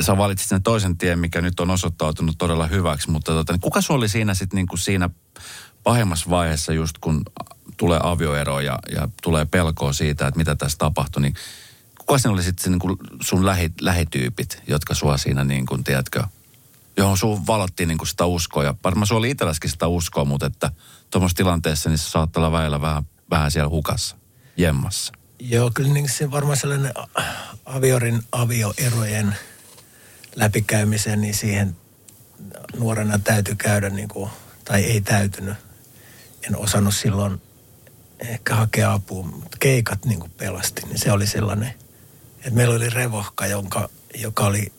A: sä valitsit sen toisen tien, mikä nyt on osoittautunut todella hyväksi, mutta tota, niin kuka sulla oli siinä sitten niin kuin siinä pahimmassa vaiheessa just kun tulee avioero ja, ja tulee pelkoa siitä, että mitä tässä tapahtui, niin kuka siinä oli sitten niin sun lähi, lähityypit, jotka sua siinä niin kuin, tiedätkö, johon sun valottiin niin kuin sitä uskoa. Ja varmaan sulla oli itselläskin sitä uskoa, mutta että tuommoisessa tilanteessa niin se saattaa olla väillä vähän, vähän siellä hukassa, jemmassa.
B: Joo, kyllä niin se varmaan sellainen aviorin avioerojen läpikäymisen, niin siihen nuorena täytyy käydä, niin kuin, tai ei täytynyt. En osannut silloin ehkä hakea apua, mutta keikat niin kuin pelasti, niin se oli sellainen, että meillä oli revohka, jonka, joka oli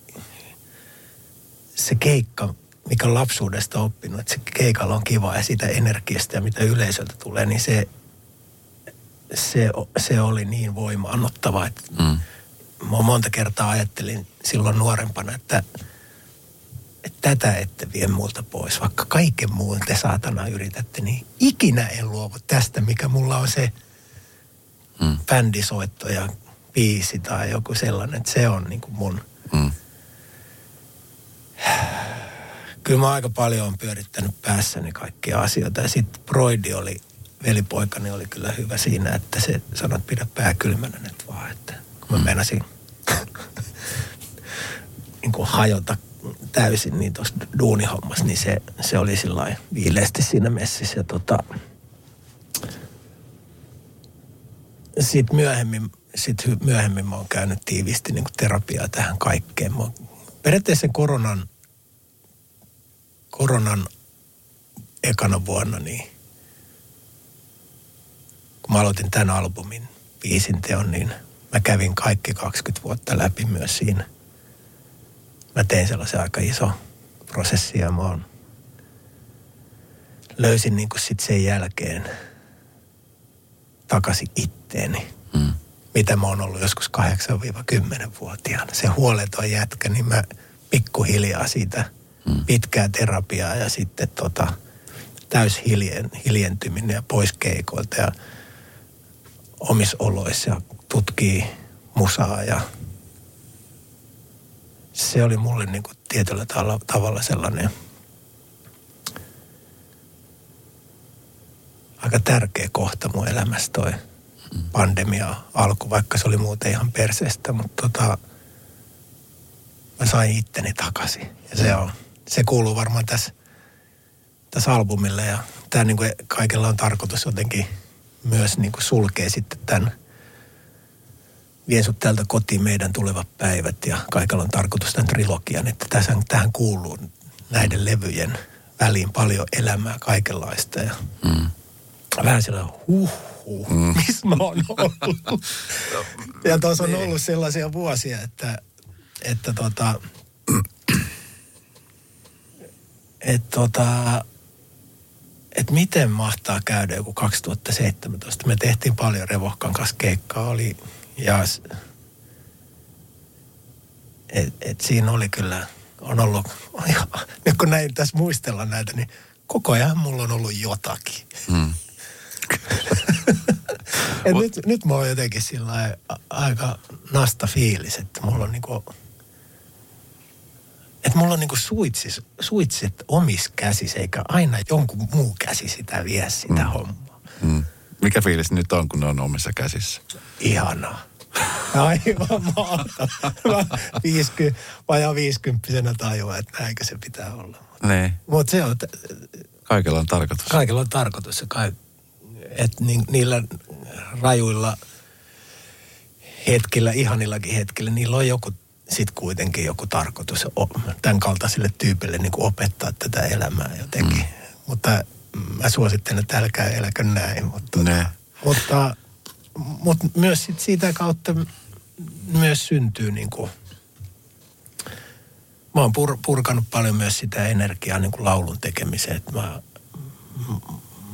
B: se keikka, mikä on lapsuudesta oppinut, että se keikalla on kiva ja sitä energiasta ja mitä yleisöltä tulee, niin se, se, se oli niin voimaanottava, että mm. mä monta kertaa ajattelin silloin nuorempana, että, että tätä ette vie multa pois, vaikka kaiken muun te saatana yritätte, niin ikinä en luovu tästä, mikä mulla on se mm. bändisoitto ja biisi tai joku sellainen, että se on niin kuin mun... Mm kyllä mä aika paljon on pyörittänyt päässäni kaikkia asioita. Ja sitten Broidi oli, velipoikani oli kyllä hyvä siinä, että se sanoi, että pidä pää kylmänä nyt vaan. Että kun mä mm. meinasin niin kuin hajota täysin niin tuossa duunihommassa, niin se, se oli sillä viileästi siinä messissä. Ja tota, sitten myöhemmin, sit myöhemmin mä oon käynyt tiivisti niin terapiaa tähän kaikkeen. Mä periaatteessa koronan koronan ekana vuonna, niin kun mä aloitin tämän albumin viisin teon, niin mä kävin kaikki 20 vuotta läpi myös siinä. Mä tein sellaisen aika iso prosessi ja mä oon, löysin niin kuin sit sen jälkeen takaisin itteeni. Mm. Mitä mä oon ollut joskus 8-10-vuotiaana. Se huoleton jätkä, niin mä pikkuhiljaa siitä – mm. pitkää terapiaa ja sitten tota, täys hiljen, hiljentyminen ja pois keikoilta ja omissa oloissa ja tutkii musaa ja se oli mulle niin kuin tietyllä tavalla, sellainen aika tärkeä kohta mun elämässä toi pandemia alku, vaikka se oli muuten ihan perseestä, mutta tota, mä sain itteni takaisin. Ja se on se kuuluu varmaan tässä, tässä albumille ja tämä niin kuin kaikella on tarkoitus jotenkin myös niin kuin sulkee sitten tämän Vien sut täältä kotiin meidän tulevat päivät ja kaikella on tarkoitus tämän trilogian, että tähän, tähän kuuluu näiden levyjen väliin paljon elämää kaikenlaista ja mm. vähän siellä huh, huh mm. missä mä oon ollut. ja tuossa on niin. ollut sellaisia vuosia, että, että tota, että tota, et miten mahtaa käydä joku 2017. Me tehtiin paljon Revohkan kanssa keikkaa, oli, ja et, et siinä oli kyllä, on ollut, nyt kun näin tässä muistella näitä, niin koko ajan mulla on ollut jotakin. Hmm. et nyt, nyt mä oon jotenkin sillä aika nasta fiilis, että mulla on niinku että mulla on niinku suitsis, suitsit omis käsissä, eikä aina jonkun muu käsi sitä vie sitä mm. hommaa. Mm.
A: Mikä fiilis nyt on, kun ne on omissa käsissä?
B: Ihanaa. Aivan mahtavaa. 50, vajaa 50 tajua, että näinkö se pitää olla.
A: Niin.
B: Mutta se on...
A: Kaikella on tarkoitus.
B: Kaikella on tarkoitus. Että ni, niillä rajuilla hetkillä, ihanillakin hetkillä, niillä on joku sitten kuitenkin joku tarkoitus tämän kaltaiselle tyypille niin kuin opettaa tätä elämää jotenkin. Mm. Mutta mä suosittelen, että älkää eläkö näin. Mutta, ne. mutta, mutta myös sit siitä kautta myös syntyy niin kuin, mä oon pur, purkanut paljon myös sitä energiaa niin kuin laulun tekemiseen. Että mä,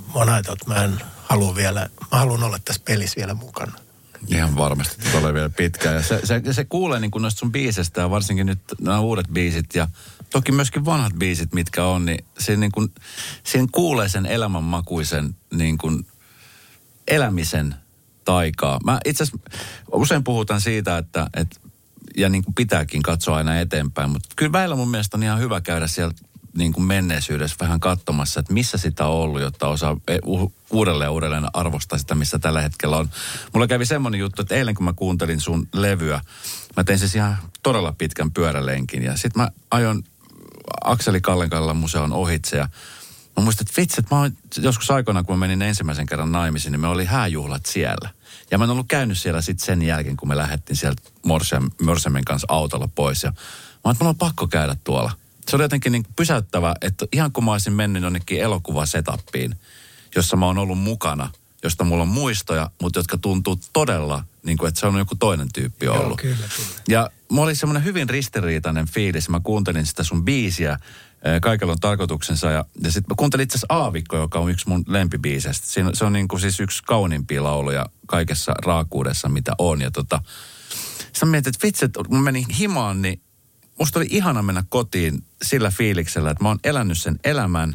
B: mä oon ajatellut, että mä en halua vielä, mä haluan olla tässä pelissä vielä mukana.
A: Ihan varmasti tulee vielä pitkään. Ja se, se, se kuulee niin noista sun biisestä ja varsinkin nyt nämä uudet biisit ja toki myöskin vanhat biisit, mitkä on, niin siinä, niin kuin, siinä kuulee sen elämänmakuisen niin kuin elämisen taikaa. Mä itse usein puhutaan siitä, että, että ja niin kuin pitääkin katsoa aina eteenpäin. Mutta kyllä väillä mun mielestä on ihan hyvä käydä siellä niin kuin menneisyydessä vähän katsomassa, että missä sitä on ollut, jotta osaa e, uudelleen uudelleen arvostaa sitä, missä tällä hetkellä on. Mulla kävi semmoinen juttu, että eilen kun mä kuuntelin sun levyä, mä tein siis ihan todella pitkän pyörälenkin ja sitten mä ajon Akseli Kallenkallan museon ohitse ja mä muistin, että vitsi, että mä oon, joskus aikoina, kun mä menin ensimmäisen kerran naimisiin, niin me oli hääjuhlat siellä. Ja mä oon ollut käynyt siellä sitten sen jälkeen, kun me lähdettiin sieltä Morsemin kanssa autolla pois. Ja mä oon, että mulla on pakko käydä tuolla se oli jotenkin niin pysäyttävä, että ihan kun mä olisin mennyt jonnekin elokuvasetappiin, jossa mä oon ollut mukana, josta mulla on muistoja, mutta jotka tuntuu todella, niin kuin, että se on joku toinen tyyppi ollut. Joo,
B: kyllä, kyllä.
A: Ja mulla oli semmoinen hyvin ristiriitainen fiilis. Mä kuuntelin sitä sun biisiä, kaikella on tarkoituksensa. Ja, ja sitten mä kuuntelin itse asiassa Aavikko, joka on yksi mun lempibiisestä. Siinä, se on niin kuin siis yksi kauniimpia lauluja kaikessa raakuudessa, mitä on. Ja tota, sitten mietin, että vitsi, että kun mä menin himaan, niin musta oli ihana mennä kotiin sillä fiiliksellä, että mä oon elänyt sen elämän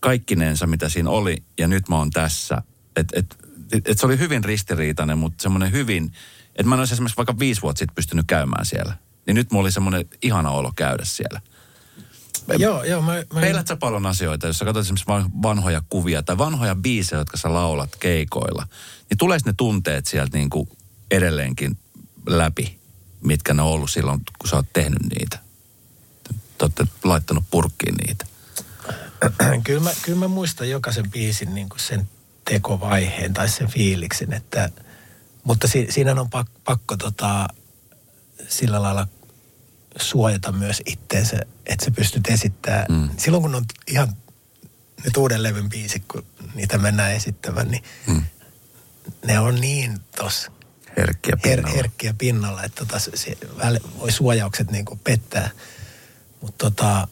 A: kaikkineensa, mitä siinä oli, ja nyt mä oon tässä. Et, et, et, et se oli hyvin ristiriitainen, mutta semmoinen hyvin, että mä en olisi esimerkiksi vaikka viisi vuotta sitten pystynyt käymään siellä. Niin nyt mulla oli semmoinen ihana olo käydä siellä.
B: Joo, joo. Mä, mä...
A: Meilät sä paljon asioita, jos sä katsot esimerkiksi vanhoja kuvia tai vanhoja biisejä, jotka sä laulat keikoilla, niin tulee ne tunteet sieltä niin kuin edelleenkin läpi mitkä ne on ollut silloin, kun sä oot tehnyt niitä? Te olette laittanut purkkiin niitä.
B: kyllä, mä, kyllä mä muistan jokaisen biisin niin kuin sen tekovaiheen tai sen fiiliksen, että, mutta si, siinä on pakko, pakko tota, sillä lailla suojata myös itteensä, että sä pystyt esittämään. Mm. Silloin kun on ihan nyt uuden levyn biisit, kun niitä mennään esittämään, niin mm. ne on niin tos
A: herkkiä pinnalla.
B: Her, herkkiä pinnalla, että tota, se, se, voi suojaukset niin kuin pettää. Mutta tota,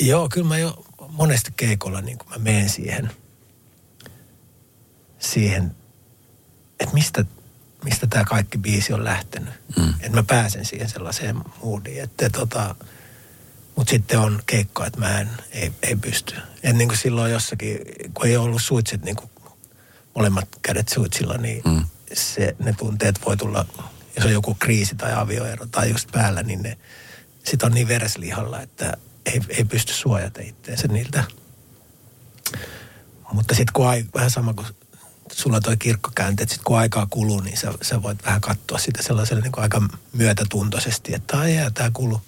B: joo, kyllä mä jo monesti keikolla niin kuin mä menen siihen, siihen että mistä, mistä tämä kaikki biisi on lähtenyt. Mm. Että mä pääsen siihen sellaiseen moodiin, että tota, mutta sitten on keikko, että mä en, ei, ei pysty. Et niin kuin silloin jossakin, kun ei ollut suitsit niin kuin molemmat kädet suitsilla, niin mm se, ne tunteet voi tulla, jos on joku kriisi tai avioero tai just päällä, niin ne sit on niin vereslihalla, että ei, ei pysty suojata itseensä niiltä. Mutta sitten kun ai, vähän sama kuin sulla toi kirkkokäynti, että sitten kun aikaa kuluu, niin sä, sä voit vähän katsoa sitä sellaisella niin aika myötätuntoisesti, että ai jää, tämä kuuluu,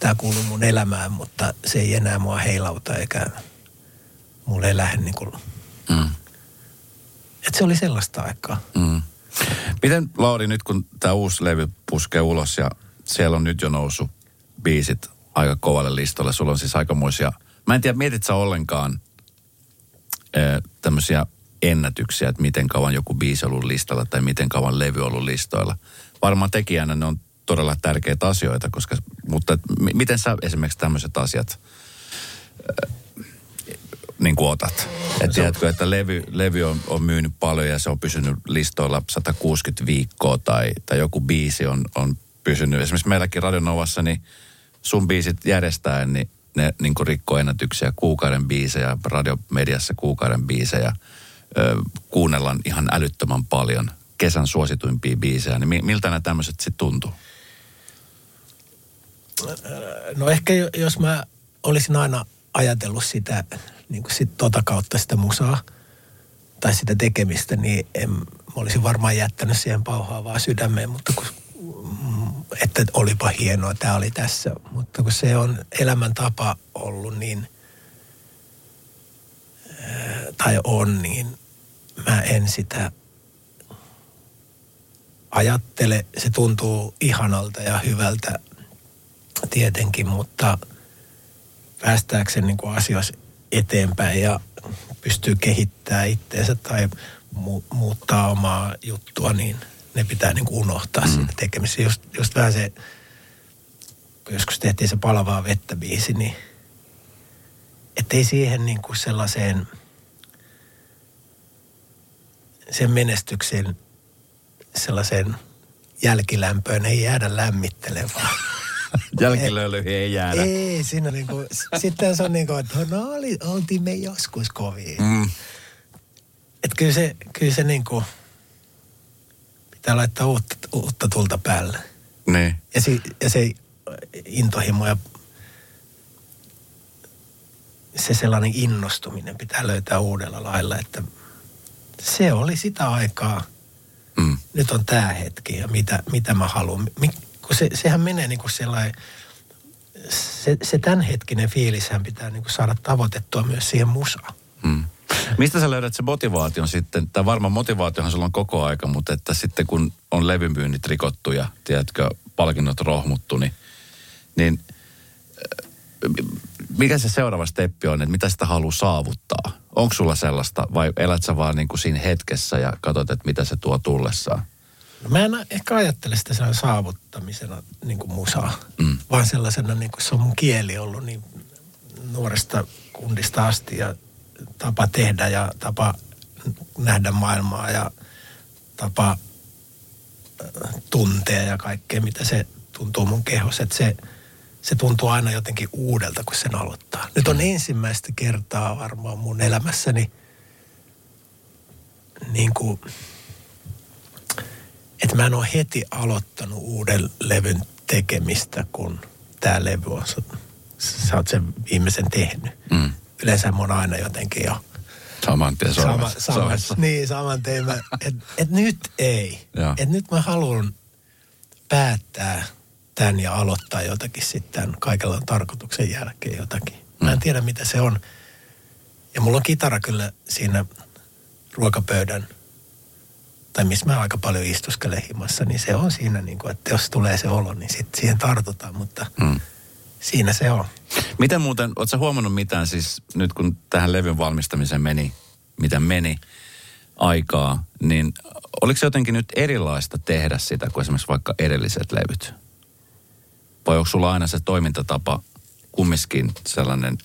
B: tää kuuluu mun elämään, mutta se ei enää mua heilauta eikä mulle ei lähde niin kuin mm. Että se oli sellaista aikaa. Mm.
A: Miten Lauri, nyt kun tämä uusi levy puskee ulos ja siellä on nyt jo noussut biisit aika kovalle listalle, sulla on siis aikamoisia, mä en tiedä, mietit sä ollenkaan tämmöisiä ennätyksiä, että miten kauan joku biisi on ollut listalla tai miten kauan levy on ollut listoilla. Varmaan tekijänä ne on todella tärkeitä asioita, koska, mutta miten sä esimerkiksi tämmöiset asiat niin kuin otat. Että tiedätkö, että levy, levy on, on myynyt paljon ja se on pysynyt listoilla 160 viikkoa tai, tai joku biisi on, on pysynyt. Esimerkiksi meilläkin Radionovassa, niin sun biisit järjestää, niin ne niin kuin rikkoo ennätyksiä, kuukauden biisejä, radiomediassa kuukauden biisejä. Ö, kuunnellaan ihan älyttömän paljon kesän suosituimpia biisejä. Niin miltä nämä tämmöiset sitten tuntuu?
B: No ehkä jos mä olisin aina ajatellut sitä niin kuin sit tota kautta sitä musaa tai sitä tekemistä, niin en, mä olisin varmaan jättänyt siihen pauhaavaa sydämeen, mutta kun, mm, että olipa hienoa, tämä oli tässä. Mutta kun se on elämäntapa ollut, niin tai on, niin mä en sitä ajattele. Se tuntuu ihanalta ja hyvältä tietenkin, mutta päästääkseni niin kuin asioissa eteenpäin ja pystyy kehittämään itseensä tai mu- muuttaa omaa juttua, niin ne pitää niin kuin unohtaa mm. siinä tekemisessä. Just, just vähän se, kun joskus tehtiin se palavaa vettä biisi, niin ettei siihen niin kuin sellaiseen sen menestyksen sellaiseen jälkilämpöön ei jäädä lämmittelevään.
A: Jälkilöilyihin ei jäädä.
B: Ei, siinä niinku, sitten se on niinku, että no oli, oltiin me joskus kovin. Mm. Että kyllä se, kyllä se niinku, pitää laittaa uutta, uutta tulta päälle.
A: Niin.
B: Ja, se, ja se intohimo ja se sellainen innostuminen pitää löytää uudella lailla, että se oli sitä aikaa.
A: Mm.
B: Nyt on tämä hetki ja mitä, mitä mä haluan. Mi, kun se, sehän menee niin kuin sellainen, se, se tämänhetkinen fiilishän pitää niin kuin saada tavoitettua myös siihen musaan.
A: Mm. Mistä sä löydät se motivaation sitten? Tai varmaan motivaatiohan sulla on koko aika, mutta että sitten kun on levymyynnit rikottu ja tiedätkö, palkinnot rohmuttu, niin, niin äh, mikä se seuraava steppi on, että mitä sitä haluaa saavuttaa? Onko sulla sellaista vai elät sä vaan niin kuin siinä hetkessä ja katsot, että mitä se tuo tullessaan?
B: Mä en ehkä ajattele sitä sellainen saavuttamisena niin kuin musaa,
A: Mm.
B: vaan sellaisena niin kuin se on mun kieli ollut niin nuoresta kundista asti ja tapa tehdä ja tapa nähdä maailmaa ja tapa äh, tuntea ja kaikkea, mitä se tuntuu mun kehossa. Että se, se tuntuu aina jotenkin uudelta, kun sen aloittaa. Nyt on ensimmäistä kertaa varmaan mun elämässäni niin kuin, että mä en ole heti aloittanut uuden levyn tekemistä, kun tämä levy on, sä, sä oot sen viimeisen tehnyt.
A: Mm.
B: Yleensä mä oon aina jotenkin jo
A: Saman tien
B: sama, sama, niin, saman mä, et, et nyt ei.
A: Joo.
B: Et nyt mä haluan päättää tämän ja aloittaa jotakin sitten kaikella tarkoituksen jälkeen jotakin. Mä en
A: Mm.
B: tiedä mitä se on. Ja mulla on kitara kyllä siinä ruokapöydän, tai missä mä aika paljon istuskelen himassa, niin se on siinä, niin kuin, että jos tulee se olo, niin sit siihen tartutaan, mutta
A: Mm.
B: siinä se on.
A: Miten muuten, ootko huomannut mitään siis nyt kun tähän levyn valmistamiseen meni, mitä meni aikaa, niin oliko se jotenkin nyt erilaista tehdä sitä kuin esimerkiksi vaikka edelliset levyt? Vai onko sulla aina se toimintatapa kumminkin sellainen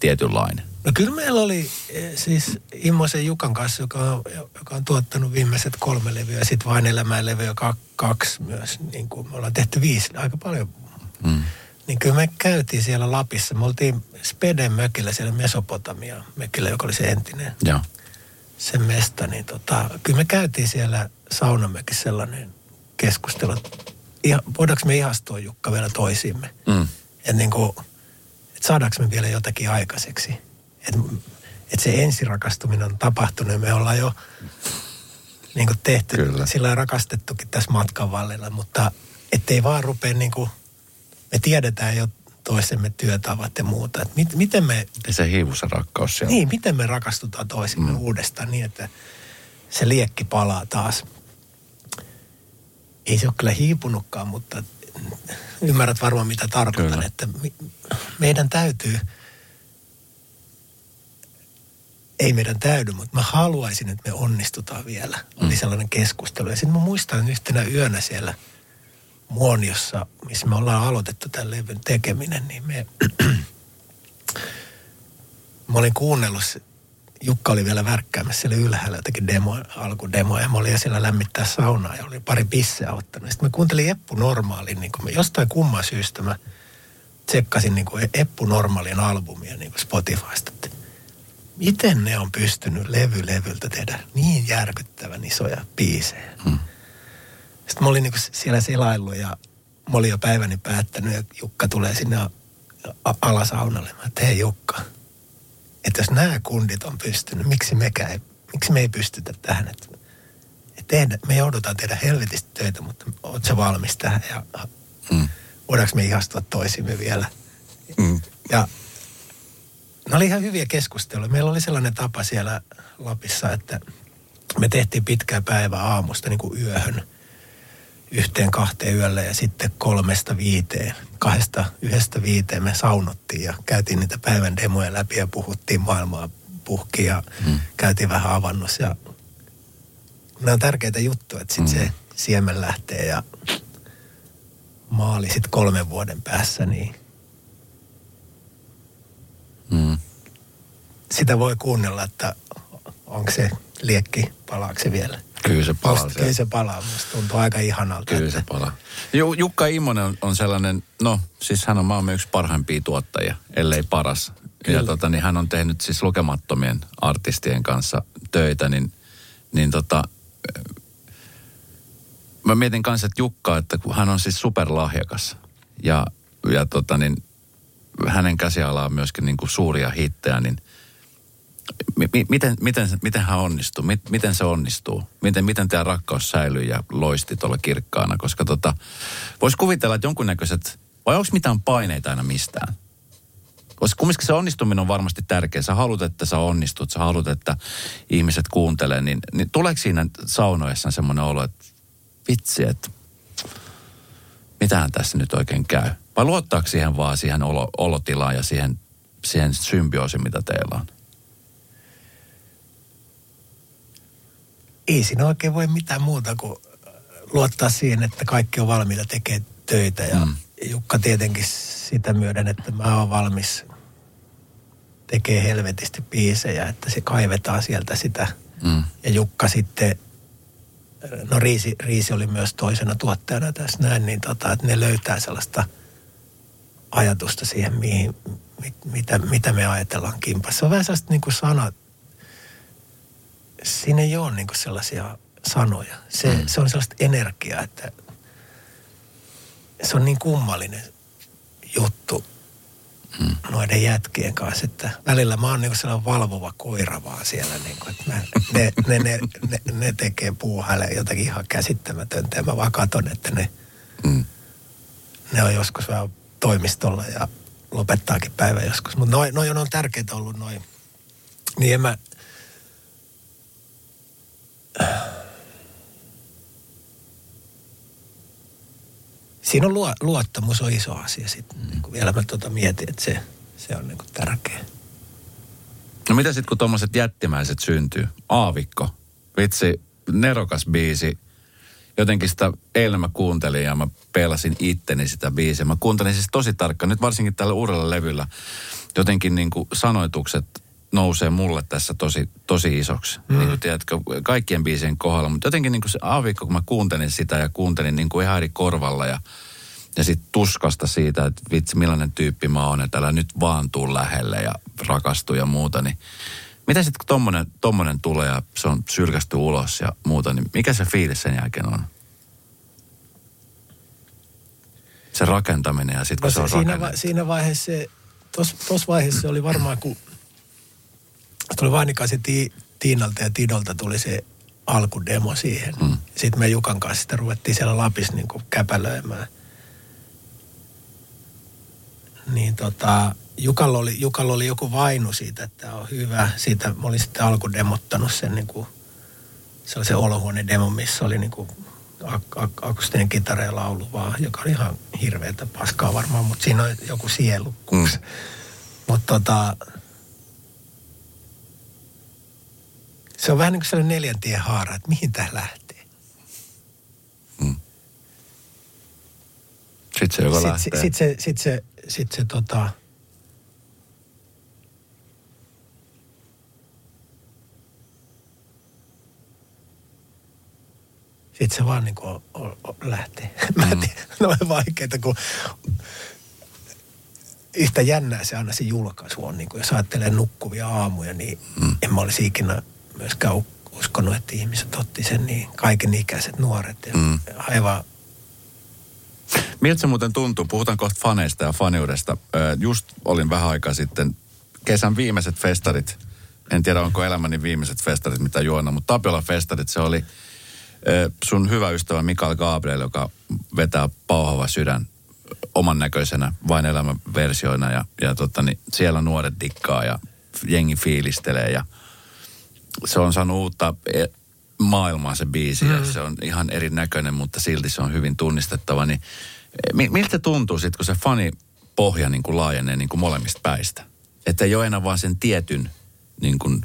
A: tietynlainen?
B: No kyllä meillä oli eh, siis Immosen Jukan kanssa, joka on, joka on tuottanut viimeiset kolme levyä, ja sitten vain elämään levyä ka- kaksi myös. Niin kuin me ollaan tehty viisi, aika paljon.
A: Mm.
B: Niin kyllä me käytiin siellä Lapissa. Me oltiin Speden mökillä siellä Mesopotamia mökillä, joka oli se entinen
A: Joo.
B: se mesta. Niin tota, kyllä me käytiin siellä saunamökissä sellainen keskustelu. että Iha, voidaanko me ihastua Jukka vielä toisiimme?
A: Mm.
B: Että niin kuin, että saadaanko me vielä jotakin aikaiseksi. Että et se ensirakastuminen on tapahtunut ja me ollaan jo niin kuin tehty,
A: Kyllä.
B: sillä rakastettukin tässä matkan vallilla, mutta ettei vaan rupea niin kuin, me tiedetään jo toisemme työtavat ja muuta. Että mit, miten me,
A: Ja se hiivu se rakkaus siellä.
B: niin, miten me rakastutaan toisimme mm. uudestaan niin, että se liekki palaa taas. Ei se ole kyllä hiipunutkaan, mutta ymmärrät varmaan mitä tarkoitan,
A: Kyllä.
B: että meidän täytyy, ei meidän täydy, mutta mä haluaisin, että me onnistutaan vielä. Oli
A: Mm.
B: sellainen keskustelu. Ja sitten mä muistan yhtenä yönä siellä Muoniossa, missä me ollaan aloitettu tämän levyn tekeminen, niin me, mä olin kuunnellut, Jukka oli vielä värkkäämässä siellä ylhäällä jotakin demo, alkudemoja. Ja mä olin siellä lämmittää saunaa ja olin pari pisseä ottanut. Sitten mä kuuntelin Eppu Normaalin, niin kuin mä, jostain kumman syystä mä tsekkasin niin kuin Eppu Normaalin albumia niin kuin Spotifysta. Että miten ne on pystynyt levy levyltä tehdä niin järkyttävän isoja biisejä.
A: Mm.
B: Sitten mä olin niin siellä selaillut ja mä olin jo päiväni päättänyt ja Jukka tulee sinne alasaunalle. Mä että hei Jukka, että jos nämä kundit on pystynyt, miksi mekään ei, miksi me ei pystytä tähän, että, että tehdä, me joudutaan tehdä helvetistä töitä, mutta oot sä valmis tähän ja
A: Mm.
B: voidaanko me ihastua toisimme vielä.
A: Mm.
B: Ja ne oli ihan hyviä keskusteluja. Meillä oli sellainen tapa siellä Lapissa, että me tehtiin pitkää päivää aamusta niin kuin yöhön yhteen kahteen yölle ja sitten kolmesta viiteen, kahdesta yhdestä viiteen me saunottiin ja käytiin niitä päivän demoja läpi ja puhuttiin maailmaa puhki ja
A: Mm.
B: käytiin vähän avannossa ja nämä on tärkeitä juttuja, että sitten
A: Mm.
B: se siemen lähtee ja maali sitten kolmen vuoden päässä, niin
A: Mm.
B: sitä voi kuunnella, että onko se liekki, palaako se vielä.
A: Kyllä se palaa
B: Musta, kyllä se palaa, musta tuntuu aika ihanalta.
A: Kyllä se
B: että-
A: palaa. Ju, Jukka Immonen on, on sellainen, no siis hän on maailman yksi parhaimpia tuottajia, ellei paras. Ja
B: Kyllä.
A: tota, niin hän on tehnyt siis lukemattomien artistien kanssa töitä, niin, niin tota, mä mietin kanssa, että Jukka, että kun hän on siis superlahjakas ja, ja tota niin, hänen käsialaa on myöskin niin kuin suuria hittejä, niin mi, mi, miten, miten, miten hän onnistuu? Mit, miten se onnistuu? Miten, miten tämä rakkaus säilyy ja loisti tuolla kirkkaana? Koska tota, voisi kuvitella, että jonkunnäköiset, vai onko mitään paineita aina mistään? Koska kumminkin se onnistuminen on varmasti tärkeä. Sä haluat, että sä onnistut, sä haluat, että ihmiset kuuntelee. Niin, niin tuleeko siinä saunoessa semmoinen olo, että vitsi, että mitähän tässä nyt oikein käy? Vai luottaako siihen vaan siihen olo, olotilaan ja siihen, siihen symbioosiin, mitä teillä on?
B: Ei siinä oikein voi mitään muuta kuin luottaa siihen, että kaikki on valmiita tekemään töitä. Ja mm. Jukka tietenkin sitä myöden, että mä oon valmis tekee helvetisti biisejä, että se kaivetaan sieltä sitä. Mm. Ja Jukka sitten, no Riisi, Riisi oli myös toisena tuottajana tässä näin, niin tota, että ne löytää sellaista ajatusta siihen, mihin, mit, mitä, mitä me ajatellaan kimpassa. Se on vähän sellaista niin kuin sanat, siinä ei ole niin kuin sellaisia sanoja. Se, mm. se on sellaista energiaa, että se on niin kummallinen juttu mm. noiden jätkien kanssa, että välillä mä oon niin sellainen valvova koira vaan siellä, niin kuin, että mä, ne, ne, ne, ne, ne, tekee puuhaille jotakin ihan käsittämätöntä ja mä vaan katon, että ne, mm. ne on joskus vähän toimistolla ja lopettaakin päivä joskus. Mutta noin noi on tärkeitä ollut noin. Niin en mä, siinä on luo, luottamus on iso asia sitten. Mm. Niin vielä mä tuota mietin, että se, se on niin kuin tärkeä.
A: No mitä sitten kun tuommoiset jättimäiset syntyy? Aavikko, vitsi, nerokas biisi. Jotenkin sitä eilen mä kuuntelin ja mä pelasin itteni sitä biisiä. Mä kuuntelin siis tosi tarkkaan, nyt varsinkin tällä uudella levyllä. Jotenkin niin kuin sanoitukset nousee mulle tässä tosi, tosi isoksi. Mm. Niin kuin tiedätkö, kaikkien biisien kohdalla. Mutta jotenkin niin kuin se aavikko, kun mä kuuntelin sitä ja kuuntelin niin kuin ihan eri korvalla ja, ja sitten tuskasta siitä, että vitsi millainen tyyppi mä oon, että älä nyt vaan tuu lähelle ja rakastu ja muuta. Niin mitä sitten kun tommonen, tommonen tulee ja se on sylkästy ulos ja muuta, niin mikä se fiilis sen jälkeen on? Se rakentaminen ja sitten kun no se, se on
B: siinä, va- siinä vaiheessa tuossa vaiheessa se oli varmaan, kun tuli Vainikaisin ti, Tiinalta ja Tidolta tuli se alkudemo siihen. Mm. Sitten me Jukan kanssa sitä ruvettiin siellä Lapissa niin käpälöimään. Niin tota, Jukalla oli, Jukalla oli joku vainu siitä, että on hyvä. Siitä mä olin sitten alkudemottanut sen niin kuin, sellaisen olohuoneen demo, missä oli niin kuin ak- ak- akustinen kitara ja laulu vaan, joka oli ihan hirveätä paskaa varmaan, mutta siinä on joku sielu. Mm. Mutta tota, Se on vähän niin kuin sellainen neljäntien haara, että mihin tämä lähtee. Hmm.
A: Sitten se joka lähtee.
B: Sitten se, sit se, sit se tota... Sitten se vaan niin kuin on, lähtee. Mä en mm. tiedä, no on vaikeita, kun yhtä jännää se aina se julkaisu on. Niin kuin jos ajattelee nukkuvia aamuja, niin mm. en mä olisi ikinä myöskään uskonut, että ihmiset otti sen niin, kaiken ikäiset nuoret. Ja mm. Aivan
A: Miltä se muuten tuntuu? Puhutaan kohta faneista ja faniudesta. Just olin vähän aikaa sitten kesän viimeiset festarit. En tiedä, onko elämäni viimeiset festarit, mitä juona, mutta Tapiola festarit, se oli sun hyvä ystävä Mikael Gabriel, joka vetää pauhava sydän oman näköisenä vain elämän versioina. Ja, ja tota, niin siellä nuoret dikkaa ja jengi fiilistelee ja – se on saanut uutta e, maailmaa se biisi mm. ja se on ihan erinäköinen, mutta silti se on hyvin tunnistettava. Niin, e, miltä tuntuu sitten, kun se fani pohja niin kuin laajenee niin kuin molemmista päistä? Että ei ole enää vaan sen tietyn niin kuin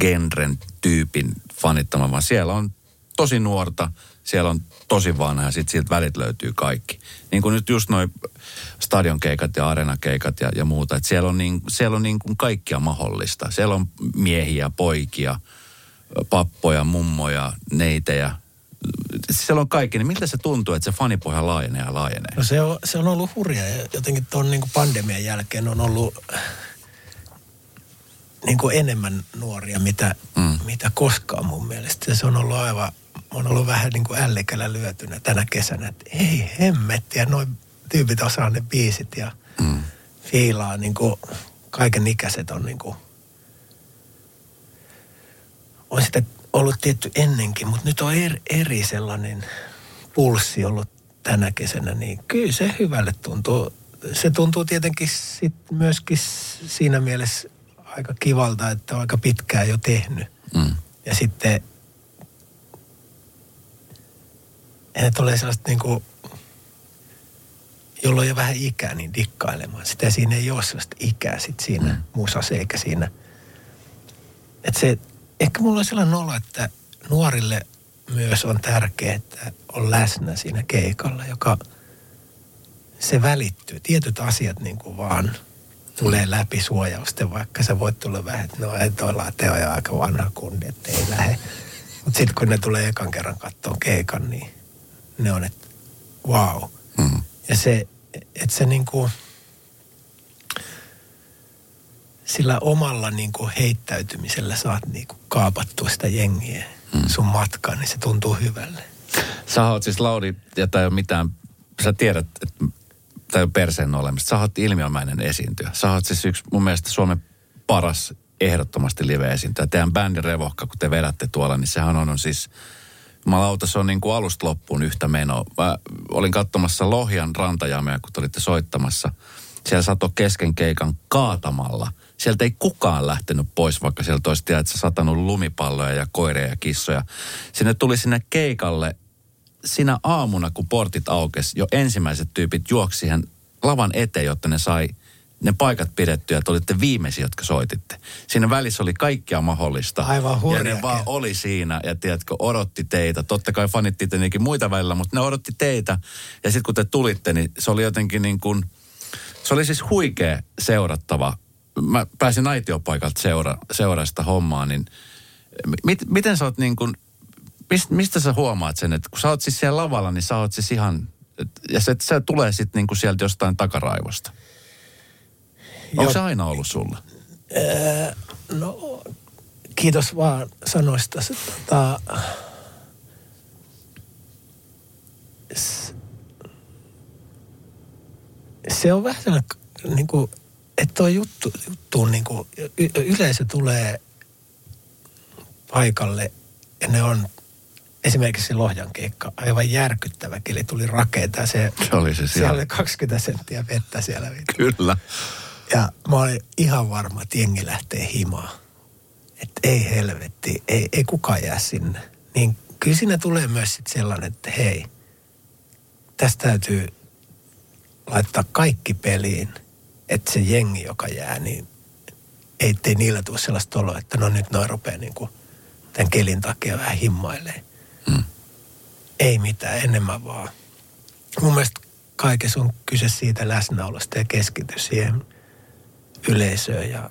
A: genren tyypin fanittama, vaan siellä on tosi nuorta, siellä on tosi vanha ja sitten siltä välit löytyy kaikki. Niin kuin nyt just noin stadionkeikat ja arenakeikat ja, ja muuta. Että siellä on, niin, siellä on niin kuin kaikkia mahdollista. Siellä on miehiä, poikia, pappoja, mummoja, neitejä. Siellä on kaikki. Niin miltä se tuntuu, että se fanipohja laajenee ja laajenee?
B: No se on, se on ollut hurja ja jotenkin tuon niin pandemian jälkeen on ollut niin kuin enemmän nuoria, mitä, mm. mitä koskaan mun mielestä. Ja se on ollut aivan mä oon ollut vähän niin kuin ällikällä lyötynä tänä kesänä, että ei hemmettiä, noin tyypit osaa ne biisit ja mm. fiilaa niin kuin kaiken ikäiset on niin kuin, on sitä ollut tietty ennenkin, mutta nyt on eri, eri sellainen pulssi ollut tänä kesänä, niin kyllä se hyvälle tuntuu. Se tuntuu tietenkin sit myöskin siinä mielessä aika kivalta, että on aika pitkään jo tehnyt. Mm. Ja sitten ne tulee sellaista niin kuin, jolloin jo vähän ikää, niin dikkailemaan. Sitä siinä ei ole sellaista ikää sit siinä mm. musassa eikä siinä. Että se, ehkä mulla on sellainen olo, että nuorille myös on tärkeää, että on läsnä siinä keikalla, joka se välittyy. Tietyt asiat niin kuin vaan tulee läpi suojausten, vaikka sä voit tulla vähän, että no ei toi late on jo aika vanha kundi, että ei lähde. Mutta sitten kun ne tulee ekan kerran kattoon keikan, niin ne on, että wow. Mm. Ja se, että se niin kuin, sillä omalla niin kuin heittäytymisellä saat niin kuin kaapattua sitä jengiä mm. sun matkaan, niin se tuntuu hyvälle.
A: Sä oot siis Lauri, ja tämä ei ole mitään, sä tiedät, että tämä on perseen olemista. Sä oot ilmiömäinen esiintyjä. Sä oot siis yksi mun mielestä Suomen paras ehdottomasti live-esiintyjä. Teidän bändin Revohka, kun te vedätte tuolla, niin sehän on, on siis Jumalauta, se on niin kuin alusta loppuun yhtä menoa. Mä olin katsomassa Lohjan rantajamea, kun te olitte soittamassa. Siellä sato kesken keikan kaatamalla. Sieltä ei kukaan lähtenyt pois, vaikka sieltä olisi tiedä, että satanut lumipalloja ja koireja ja kissoja. Sinne tuli sinne keikalle sinä aamuna, kun portit aukesi, jo ensimmäiset tyypit juoksi siihen lavan eteen, jotta ne sai ne paikat pidettyä, että olitte viimeisiä, jotka soititte. Siinä välissä oli kaikkea mahdollista.
B: Aivan
A: hurja. Ja ne vaan oli siinä ja tiedätkö, odotti teitä. Totta kai fanitti tietenkin muita välillä, mutta ne odotti teitä. Ja sitten kun te tulitte, niin se oli jotenkin niin kuin, se oli siis huikea seurattava. Mä pääsin aitiopaikalta seura, seurasta hommaa, niin mit, miten sä oot niin kuin, mistä, mistä sä huomaat sen, että kun sä oot siis siellä lavalla, niin sä oot siis ihan, ja se, se tulee sitten niin kuin sieltä jostain takaraivosta. Onko se aina ollut sulla?
B: Öö, no, kiitos vaan sanoista. Se, tota, se on vähän sellainen, niin kuin, että tuo juttu, juttu niin kuin, yleisö tulee paikalle ja ne on esimerkiksi Lohjan keikka, aivan järkyttävä keli tuli rakeita. Se,
A: se oli se siellä.
B: oli 20 senttiä vettä siellä.
A: Kyllä.
B: Ja mä olin ihan varma, että jengi lähtee himaan. Että ei helvetti, ei, ei kukaan jää sinne. Niin kyllä siinä tulee myös sit sellainen, että hei, tästä täytyy laittaa kaikki peliin, että se jengi, joka jää, niin ei tee niillä tule sellaista oloa, että no nyt noin rupeaa niin kuin tämän kelin takia vähän himmailee. Mm. Ei mitään, enemmän vaan. Mun mielestä kaikessa on kyse siitä läsnäolosta ja keskity siihen yleisöön ja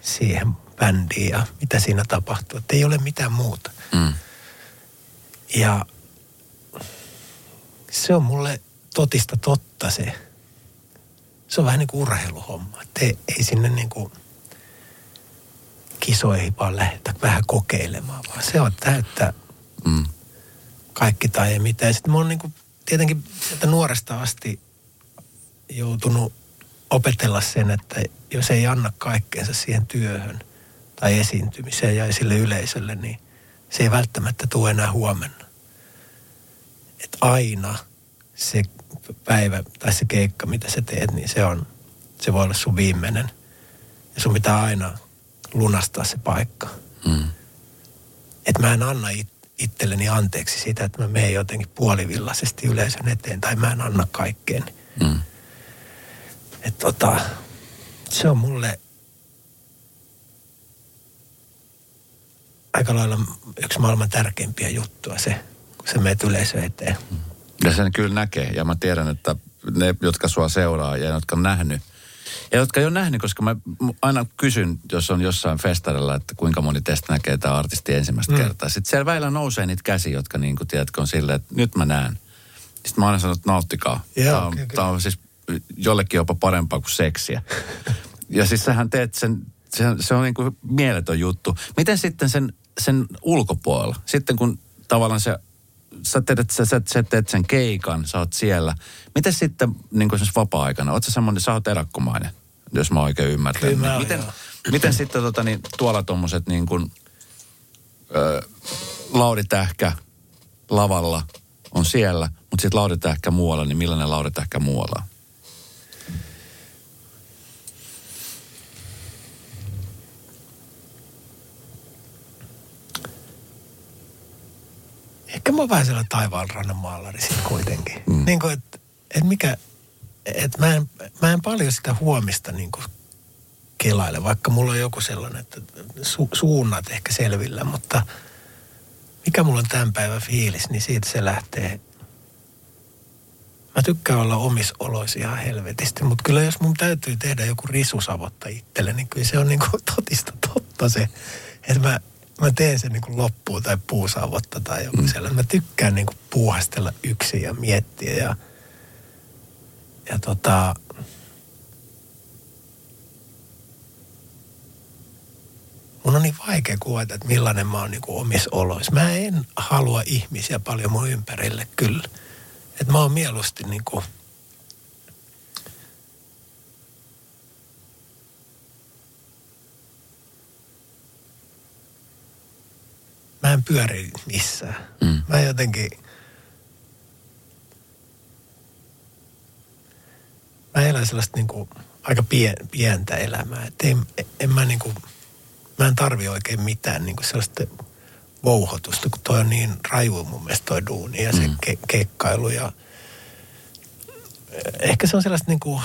B: siihen bändiin ja mitä siinä tapahtuu. Että ei ole mitään muuta. Mm. Ja se on mulle totista totta se. Se on vähän niin kuin urheiluhomma. Että ei, ei sinne niin kuin kisoihin vaan lähdetä vähän kokeilemaan, vaan se on täyttä mm. kaikki tai ei mitään. Sitten mä oon niin kuin tietenkin sieltä nuoresta asti joutunut opetella sen, että jos ei anna kaikkeensa siihen työhön tai esiintymiseen ja sille yleisölle, niin se ei välttämättä tule enää huomenna. Että aina se päivä tai se keikka, mitä sä teet, niin se on, se voi olla sun viimeinen. Ja sun pitää aina lunastaa se paikka. Mm. Että mä en anna it, itselleni anteeksi sitä, että mä menen jotenkin puolivillaisesti yleisön eteen tai mä en anna kaikkeen. Mm. Että tota, se on mulle aika lailla yksi maailman tärkeimpiä juttuja se, kun se menet yleisö eteen.
A: Ja sen kyllä näkee. Ja mä tiedän, että ne, jotka sua seuraa ja jotka on nähnyt, ja jotka ei ole nähnyt, koska mä aina kysyn, jos on jossain festarilla, että kuinka moni teistä näkee tämä artisti ensimmäistä mm. kertaa. Sitten siellä väillä nousee niitä käsiä, jotka niin kuin, tiedätkö, on silleen, että nyt mä näen. Sitten mä aina sanon, että nauttikaa.
B: Joo,
A: tämä, on, okay, tämä on siis jollekin jopa parempaa kuin seksiä. ja siis sähän teet sen, se, se on niin kuin mieletön juttu. Miten sitten sen, sen ulkopuolella, sitten kun tavallaan se sä teet, sä, sä, sä teet sen keikan, sä oot siellä. Miten sitten niin kuin vapaa-aikana? Oot sä semmoinen, sä oot erakkomainen, jos mä oikein ymmärrän.
B: Kyllä
A: miten,
B: joo.
A: miten sitten tota, niin, tuolla tuommoiset niin kuin, ö, Lauri Tähkä lavalla on siellä, mutta sitten Lauri Tähkä muualla, niin millainen Lauri Tähkä muualla on?
B: Ehkä mä oon vähän sellainen taivaanrannan maalari sitten kuitenkin. Mm. Niin kuin, että et mikä, että mä en, mä en paljon sitä huomista niin kuin kelaile, vaikka mulla on joku sellainen, että su, suunnat ehkä selvillä, mutta mikä mulla on tämän päivän fiilis, niin siitä se lähtee. Mä tykkään olla omissa oloissa ihan helvetisti, mutta kyllä jos mun täytyy tehdä joku risusavotta itselle, niin kyllä se on niin kuin totista totta se, että mä, mä teen sen niin kuin loppuun tai puusavotta tai joku mm. sellainen. Mä tykkään niin kuin puuhastella yksin ja miettiä ja, ja tota, mun on niin vaikea kuvata, että millainen mä oon niin kuin omissa oloissa. Mä en halua ihmisiä paljon mun ympärille kyllä. Että mä oon mieluusti niin kuin, pyöri missään.
A: Mm.
B: Mä jotenkin, mä elän sellaista niin kuin aika pien, pientä elämää. Et en, en mä niin kuin, mä en tarvi oikein mitään niin kuin sellaista vouhotusta, kun toi on niin raju mun mielestä toi duuni ja se mm. ke, kekkailu ja ehkä se on sellaista niin kuin,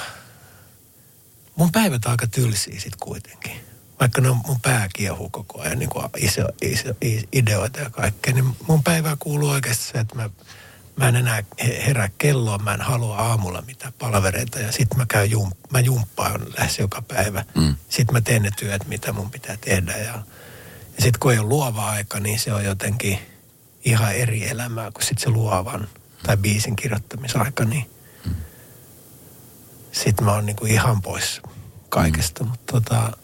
B: mun päivät on aika tylsiä sit kuitenkin. Vaikka ne on mun pää kiehuu koko ajan niin kuin iso, iso, iso, ideoita ja kaikkea, niin mun päivää kuuluu oikeasti se, että mä, mä en enää he- herää kelloa, mä en halua aamulla mitään palvereita ja sitten mä käyn jum, mä jumppaan lähes joka päivä.
A: Mm.
B: Sitten mä teen ne työt, mitä mun pitää tehdä ja, ja sitten kun ei ole luova aika, niin se on jotenkin ihan eri elämää kuin sitten se luovan tai biisin kirjoittamisaika, niin sitten mä oon niinku ihan pois kaikesta. Mm. Mutta tota,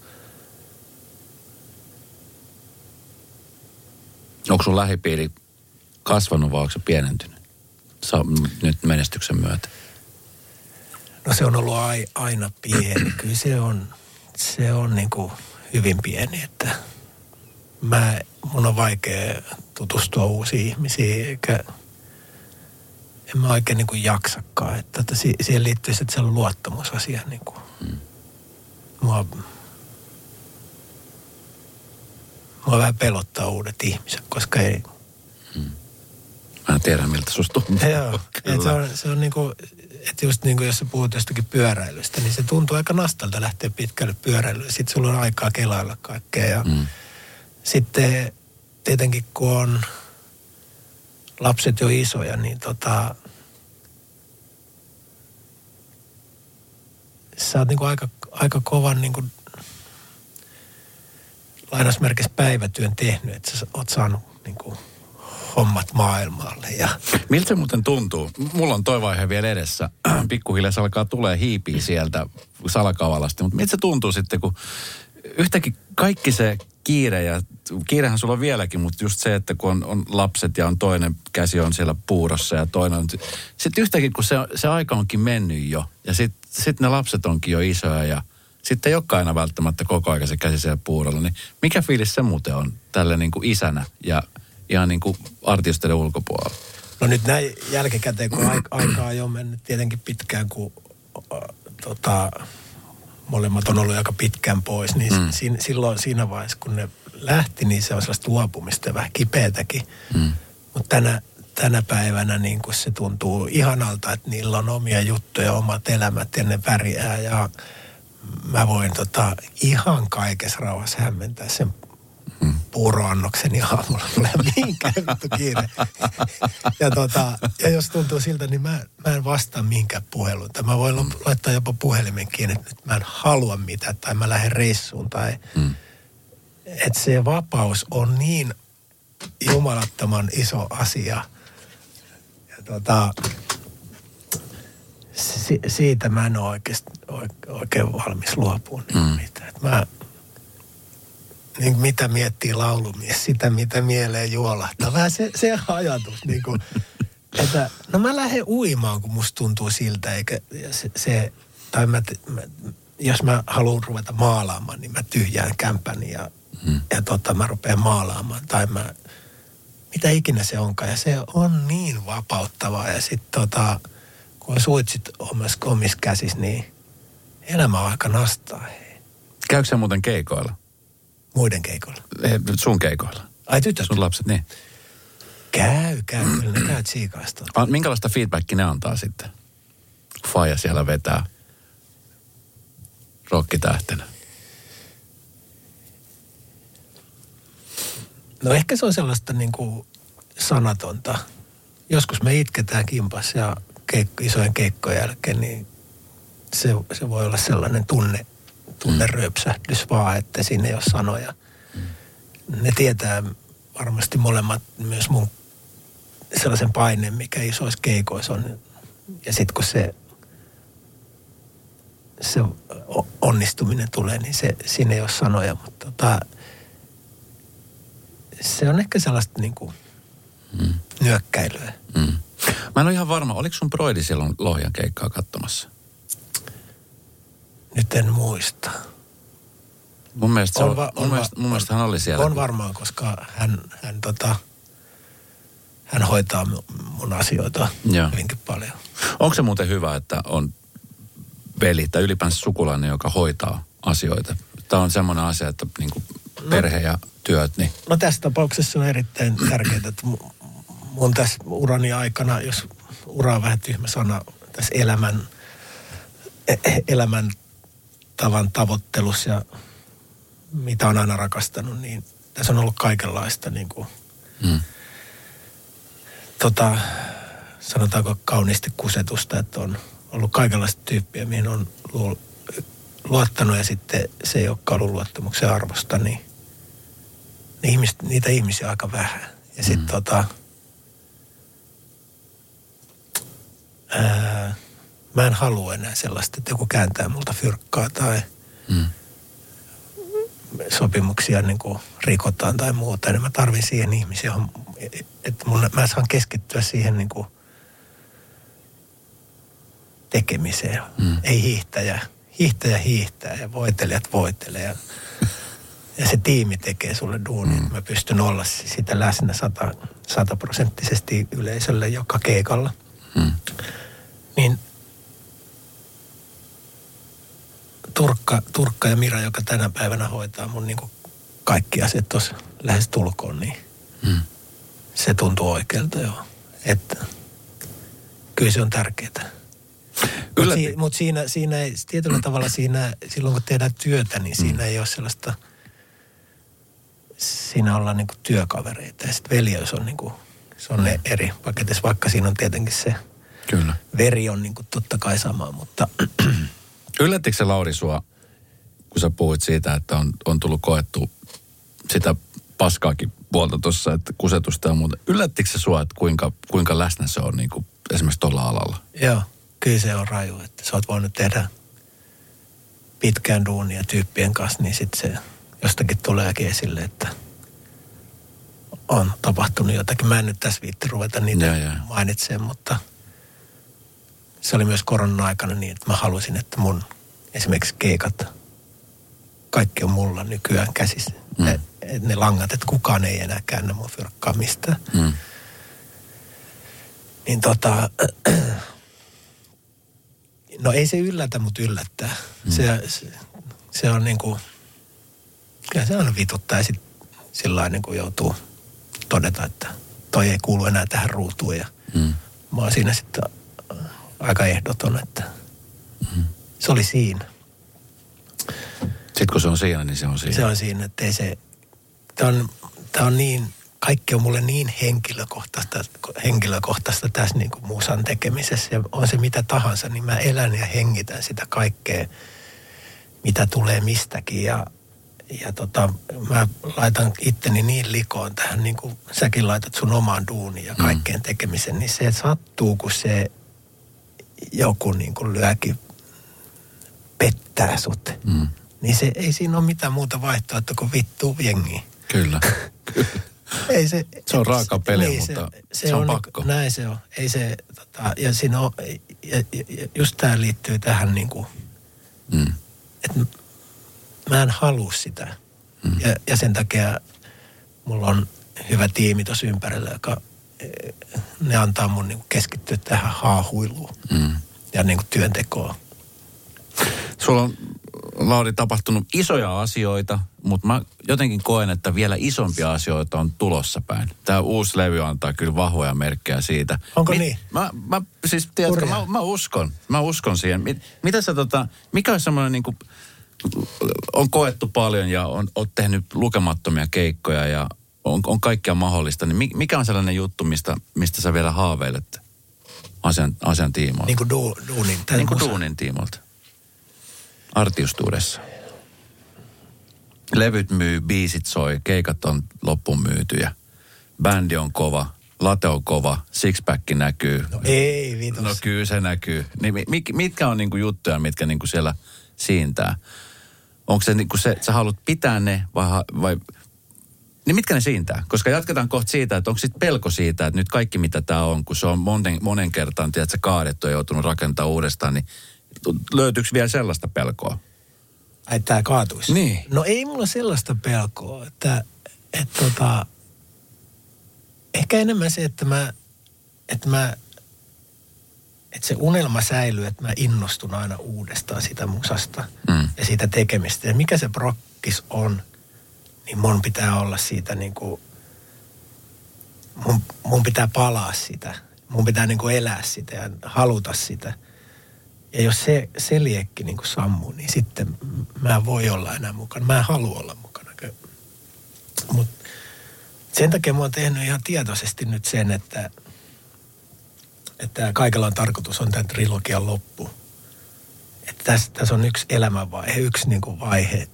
A: Onko sun lähipiiri kasvanut vai onko se pienentynyt? Sä, nyt menestyksen myötä.
B: no se on ollut ai, aina pieni. Kyllä se on, se on niinku hyvin pieni, että mä, mun on vaikea tutustua uusiin ihmisiin, eikä en mä oikein niinku jaksakaan. Että, että si, siihen liittyy sitten se luottamusasia. Niinku.
A: Mm.
B: Mua, mua vähän pelottaa uudet ihmiset, koska ei,
A: Mä en tiedä, miltä susta tuntuu.
B: Joo, et se on, se on niinku, että just niinku jos sä puhut jostakin pyöräilystä, niin se tuntuu aika nastalta lähteä pitkälle pyöräilyyn. Sitten sulla on aikaa kelailla kaikkea ja
A: Mm.
B: sitten tietenkin kun on lapset jo isoja, niin tota, sä oot niinku aika, aika kovan niinku lainausmerkissä päivätyön tehnyt, että sä oot saanut niinku hommat maailmalle ja
A: Miltä se muuten tuntuu? Mulla on toi vaihe vielä edessä. Pikkuhiljaa se alkaa tulee hiipiä sieltä salakavallasti. Mutta miltä se tuntuu sitten, kun yhtäkkiä kaikki se kiire ja kiirehän sulla on vieläkin, mutta just se, että kun on, on lapset ja on toinen käsi on siellä puurossa ja toinen on... Sitten yhtäkkiä, kun se, se aika onkin mennyt jo ja sitten sit ne lapset onkin jo isoja ja sitten ei olekaan aina välttämättä koko ajan se käsi siellä puurolla, niin mikä fiilis se muuten on tälle niin kuin isänä ja ihan niin kuin artisteiden ulkopuolella?
B: No nyt näin jälkikäteen, kun aik- aikaa jo mennyt tietenkin pitkään, kun äh, tota, molemmat on ollut aika pitkään pois, niin mm. si- silloin siinä vaiheessa, kun ne lähti, niin se on sellaista luopumista ja vähän kipeätäkin.
A: Mm.
B: Mutta tänä, tänä päivänä niin kun se tuntuu ihanalta, että niillä on omia juttuja, omat elämät ja ne pärjää ja mä voin tota, ihan kaikessa rauhassa hämmentää sen puuroannoksen aamulla. Mulla ei ole mihinkään vittu kiire. Ja, tota, ja jos tuntuu siltä, niin mä, mä en vastaa mihinkään puheluun. Tai mä voin mm. laittaa jopa puhelimen kiinni, että nyt mä en halua mitään. Tai mä lähden reissuun. Tai,
A: Mm.
B: että se vapaus on niin jumalattoman iso asia. Ja tota, si, siitä mä en ole oikeasti, oike- oikein valmis luopumaan.
A: Mm.
B: Mm. Mä, niin mitä miettii laulumies, sitä mitä mieleen juolahtaa. Vähän se, se ajatus, niin kuin, että no mä lähden uimaan, kun musta tuntuu siltä, eikä se, se tai mä, mä, jos mä haluan ruveta maalaamaan, niin mä tyhjään kämpäni ja, hmm. ja tota, mä rupean maalaamaan. Tai mä, mitä ikinä se onkaan. Ja se on niin vapauttavaa. Ja sitten tota, on suitsit omissa, omissa käsissä, niin elämä on aika nastaa.
A: Käykö muuten keikoilla?
B: Muiden keikoilla?
A: Ei, sun keikoilla.
B: Ai tytöt?
A: Sun lapset, niin.
B: Käy, käy. Kyllä ne käy tsiikaista.
A: Minkälaista feedbackia ne antaa sitten? Faija siellä vetää rokkitähtenä.
B: No ehkä se on sellaista niin kuin sanatonta. Joskus me itketään kimpas ja keikko, isojen keikkojen jälkeen, niin se, se voi olla sellainen tunne, tunneröpsähdys vaan, että siinä ei ole sanoja. Mm. Ne tietää varmasti molemmat myös mun sellaisen paineen, mikä isoissa keikoissa on. Ja sitten kun se, se onnistuminen tulee, niin se, siinä ei ole sanoja. Mutta tota, se on ehkä sellaista niin kuin mm. nyökkäilyä. Mm.
A: Mä en ole ihan varma, oliko sun broidi silloin Lohjan keikkaa katsomassa?
B: Nyt en muista.
A: Mun mielestä, on, va- mun, on, mielestä, mun mielestä hän oli siellä.
B: On varmaan, koska hän, hän, tota, hän hoitaa mun asioita Joo. hyvinkin paljon.
A: Onko se muuten hyvä, että on veli tai ylipäänsä sukulainen, joka hoitaa asioita? Tämä on semmoinen asia, että niin no. perhe ja työt. Niin.
B: No tässä tapauksessa on erittäin tärkeää, että mun tässä urani aikana, jos ura on vähän tyhmä sana, tässä elämän, e, e, elämän tavan tavoittelussa ja mitä on aina rakastanut, niin tässä on ollut kaikenlaista niin kuin, mm. tota, sanotaanko kauniisti kusetusta, että on ollut kaikenlaista tyyppiä, mihin on luottanut ja sitten se ei olekaan ollut luottamuksen arvosta, niin ne ihmiset, niitä ihmisiä on aika vähän. Ja sitten mm. tota, ää, mä en halua enää sellaista, että joku kääntää multa fyrkkaa tai mm. sopimuksia niin kuin rikotaan tai muuta. Niin mä tarvin siihen ihmisiä, että mun, mä saan keskittyä siihen niin kuin tekemiseen. Mm. Ei hiihtäjä. Hiihtäjä hiihtää ja voitelijat voitelee. Ja, ja se tiimi tekee sulle duunin. Mm. Mä pystyn olla sitä läsnä sata, sataprosenttisesti yleisölle joka keikalla. Mm. Niin Turkka, Turkka ja Mira, joka tänä päivänä hoitaa mun niin kuin kaikki asiat tuossa lähes tulkoon, niin mm. se tuntuu oikealta joo. Että kyllä se on tärkeää. Mutta si, mut siinä, siinä ei, tietyllä tavalla siinä, silloin kun tehdään työtä, niin siinä mm. ei ole sellaista, siinä ollaan niinku työkavereita. Ja sitten veljeys on niinku, se on mm. eri paketissa, vaikka siinä on tietenkin se Kyllä. veri on niinku totta kai sama, mutta...
A: Yllättikö se Lauri sua, kun sä puhuit siitä, että on, on tullut koettu sitä paskaakin puolta tuossa, että kusetusta ja muuta. Yllättikö se sua, että kuinka, kuinka läsnä se on niin kuin esimerkiksi tuolla alalla?
B: Joo kyllä se on raju, että sä oot voinut tehdä pitkään duunia tyyppien kanssa, niin sitten se jostakin tuleekin esille, että on tapahtunut jotakin. Mä en nyt tässä viitti ruveta niitä ja, ja. mainitsemaan, mutta se oli myös koronan aikana niin, että mä halusin, että mun esimerkiksi keikat, kaikki on mulla nykyään käsissä. Mm. Ne, ne langat, että kukaan ei enää käännä mun fyrkkaa mistään. Mm. Niin tota, No ei se yllätä, mutta yllättää. Mm. Se, se, se on niin kuin, kyllä se on vituttaa ja sitten sillä niin kuin joutuu todeta, että toi ei kuulu enää tähän ruutuun ja mm. mä oon siinä sitten aika ehdoton, että mm. se oli siinä.
A: Sitten kun se on siinä, niin se on siinä.
B: Se on siinä, että ei se, tämä on, tää on niin kaikki on mulle niin henkilökohtaista, henkilökohtaista tässä niin kuin musan tekemisessä. Ja on se mitä tahansa, niin mä elän ja hengitän sitä kaikkea, mitä tulee mistäkin. Ja, ja tota, mä laitan itteni niin likoon tähän, niin kuin säkin laitat sun omaan duuniin ja mm. kaikkeen tekemisen. Niin se sattuu, kun se joku niin kuin lyökin pettää sut. Mm. niin se, ei siinä ole mitään muuta vaihtoehtoa kuin vittu jengi.
A: Kyllä.
B: Ei se,
A: Se on raaka peli, mutta se on
B: niin-
A: pakko.
B: näin se on. Ei se, tota, ja siinä on, ja, ja, ja just tämä liittyy tähän niin kuin,
A: Mm.
B: että mä en halua sitä. Mm. Ja, ja sen takia mulla on hyvä tiimi tuossa ympärillä, joka eh, ne antaa mun niin keskittyä tähän haahuiluun
A: Mm.
B: ja niin kuin työntekoon.
A: Sulla on, Lauri, tapahtunut isoja asioita, mutta mä jotenkin koen, että vielä isompia asioita on tulossa päin. Tämä uusi levy antaa kyllä vahvoja merkkejä siitä.
B: Onko niin?
A: Mä, mä siis, tiedätkö, mä, mä, uskon. Mä uskon siihen. Mit, mitä sä tota, mikä on semmoinen niin on koettu paljon ja on, on tehnyt lukemattomia keikkoja ja on, on kaikkea mahdollista, niin mi- mikä on sellainen juttu, mistä, mistä sä vielä haaveilet asian, asian tiimoilta?
B: Niin kuin du, duunin.
A: Niin kuin
B: musa-
A: duunin tiimolta. Artiustuudessa. Levyt myy, biisit soi, keikat on loppuun myytyjä. Bändi on kova, late on kova, sixpack näkyy.
B: No ei vitos.
A: No kyllä se näkyy. Niin, mi- mit, mitkä on niinku juttuja, mitkä niinku siellä siintää? Onko se niinku se, sä haluat pitää ne vai, vai niin mitkä ne siintää? Koska jatketaan kohta siitä, että onko sitten pelko siitä, että nyt kaikki mitä tämä on, kun se on monen, monen kertaan, tiedät, se kaadettu ja joutunut rakentaa uudestaan, niin löytyykö vielä sellaista pelkoa?
B: Ai tää kaatuisi?
A: Niin.
B: No ei mulla sellaista pelkoa, että, että tota, ehkä enemmän se, että mä, että mä, että se unelma säilyy, että mä innostun aina uudestaan sitä musasta
A: Mm.
B: ja siitä tekemistä. Ja mikä se prokkis on, niin mun pitää olla siitä niin kuin, mun, mun pitää palaa sitä. Mun pitää niin kuin elää sitä ja haluta sitä. Ja jos se, se liekki niin kuin sammuu, niin sitten mä en voi olla enää mukana. Mä en halua olla mukana. Mutta sen takia mä oon tehnyt ihan tietoisesti nyt sen, että, että kaikella on tarkoitus on tämän trilogian loppu. Että tässä, tässä on yksi elämänvaihe, yksi niin kuin vaihe,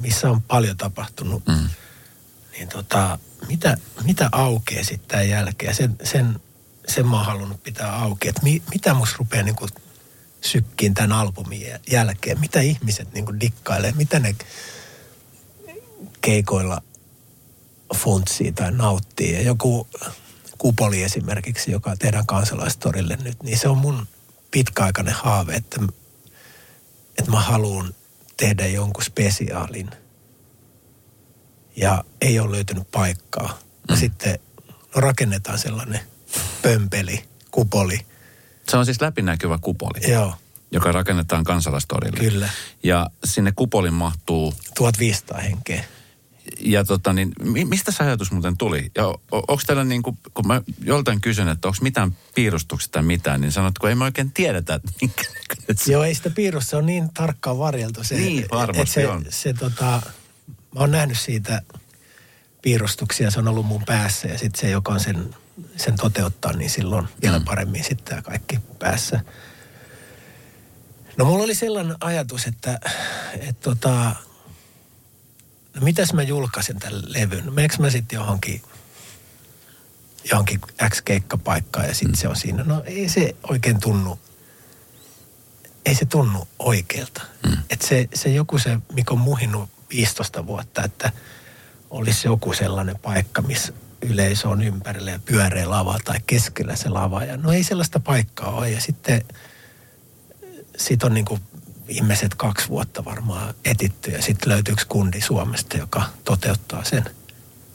B: missä on paljon tapahtunut.
A: Mm.
B: Niin tota, mitä, mitä aukeaa sitten tämän jälkeen? Sen, sen, sen mä oon halunnut pitää auki, että mi, mitä musta rupeaa niin kuin sykkiin tämän albumin jä- jälkeen. Mitä ihmiset niin kuin dikkailee, mitä ne keikoilla funtsii tai nauttii. Ja joku kupoli esimerkiksi, joka tehdään kansalaistorille nyt, niin se on mun pitkäaikainen haave, että, että mä haluan tehdä jonkun spesiaalin. Ja ei ole löytynyt paikkaa.
A: Mm.
B: sitten no rakennetaan sellainen pömpeli, kupoli.
A: Se on siis läpinäkyvä kupoli,
B: Joo,
A: joka rakennetaan kansalaistorille.
B: kyllä.
A: Ja sinne kupolin mahtuu
B: 1500 henkeä.
A: Ja tota, niin, mi- mistä se ajatus muuten tuli? Ja onko teillä niin kuin, kun mä joltain kysyn, että onko mitään piirustuksia tai mitään, niin sanot, kun ei me oikein tiedetä, että minkä se
B: Joo, ei sitä piirrosta, se on niin tarkkaan varjeltu. Se,
A: Niin, varmasti
B: se,
A: on.
B: Se, tota, mä oon nähnyt siitä piirustuksia, se on ollut mun päässä ja sitten se, joka on sen, sen toteuttaa, niin silloin vielä
A: Mm.
B: paremmin sitten tämä kaikki päässä. No mulla oli sellainen ajatus, että, että tota, no mitäs mä julkaisen tämän levyn? Meneekö mä sitten johonkin, johonkin X-keikkapaikkaan ja sitten se on siinä? No ei se oikein tunnu ei se tunnu oikealta. Mm. Että se, se joku se, mikä on muhinut 15 vuotta, että olisi joku sellainen paikka, missä yleisö on ympärillä ja pyöreä lava tai keskellä se lava. Ja no ei sellaista paikkaa ole. Ja sitten sit on niin kuin viimeiset kaksi vuotta varmaan etitty ja sitten löytyy yksi kundi Suomesta, joka toteuttaa sen.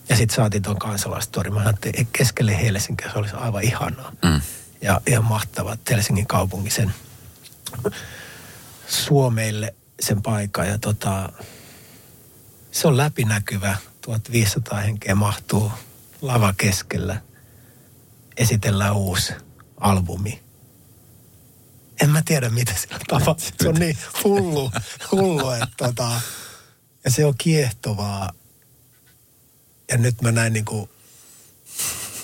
B: Ja sitten saatiin tuon kansalaistorin. Mä ajattelin, että keskelle Helsinkiä se olisi aivan ihanaa.
A: Mm.
B: Ja ihan mahtavaa, että Helsingin kaupunki sen Suomeille sen paikan. Ja tota, se on läpinäkyvä. 1500 henkeä mahtuu lava keskellä. Esitellään uusi albumi. En mä tiedä, mitä siellä tapahtuu. Se on niin hullu, hullu että tota, ja se on kiehtovaa. Ja nyt mä näin niin kuin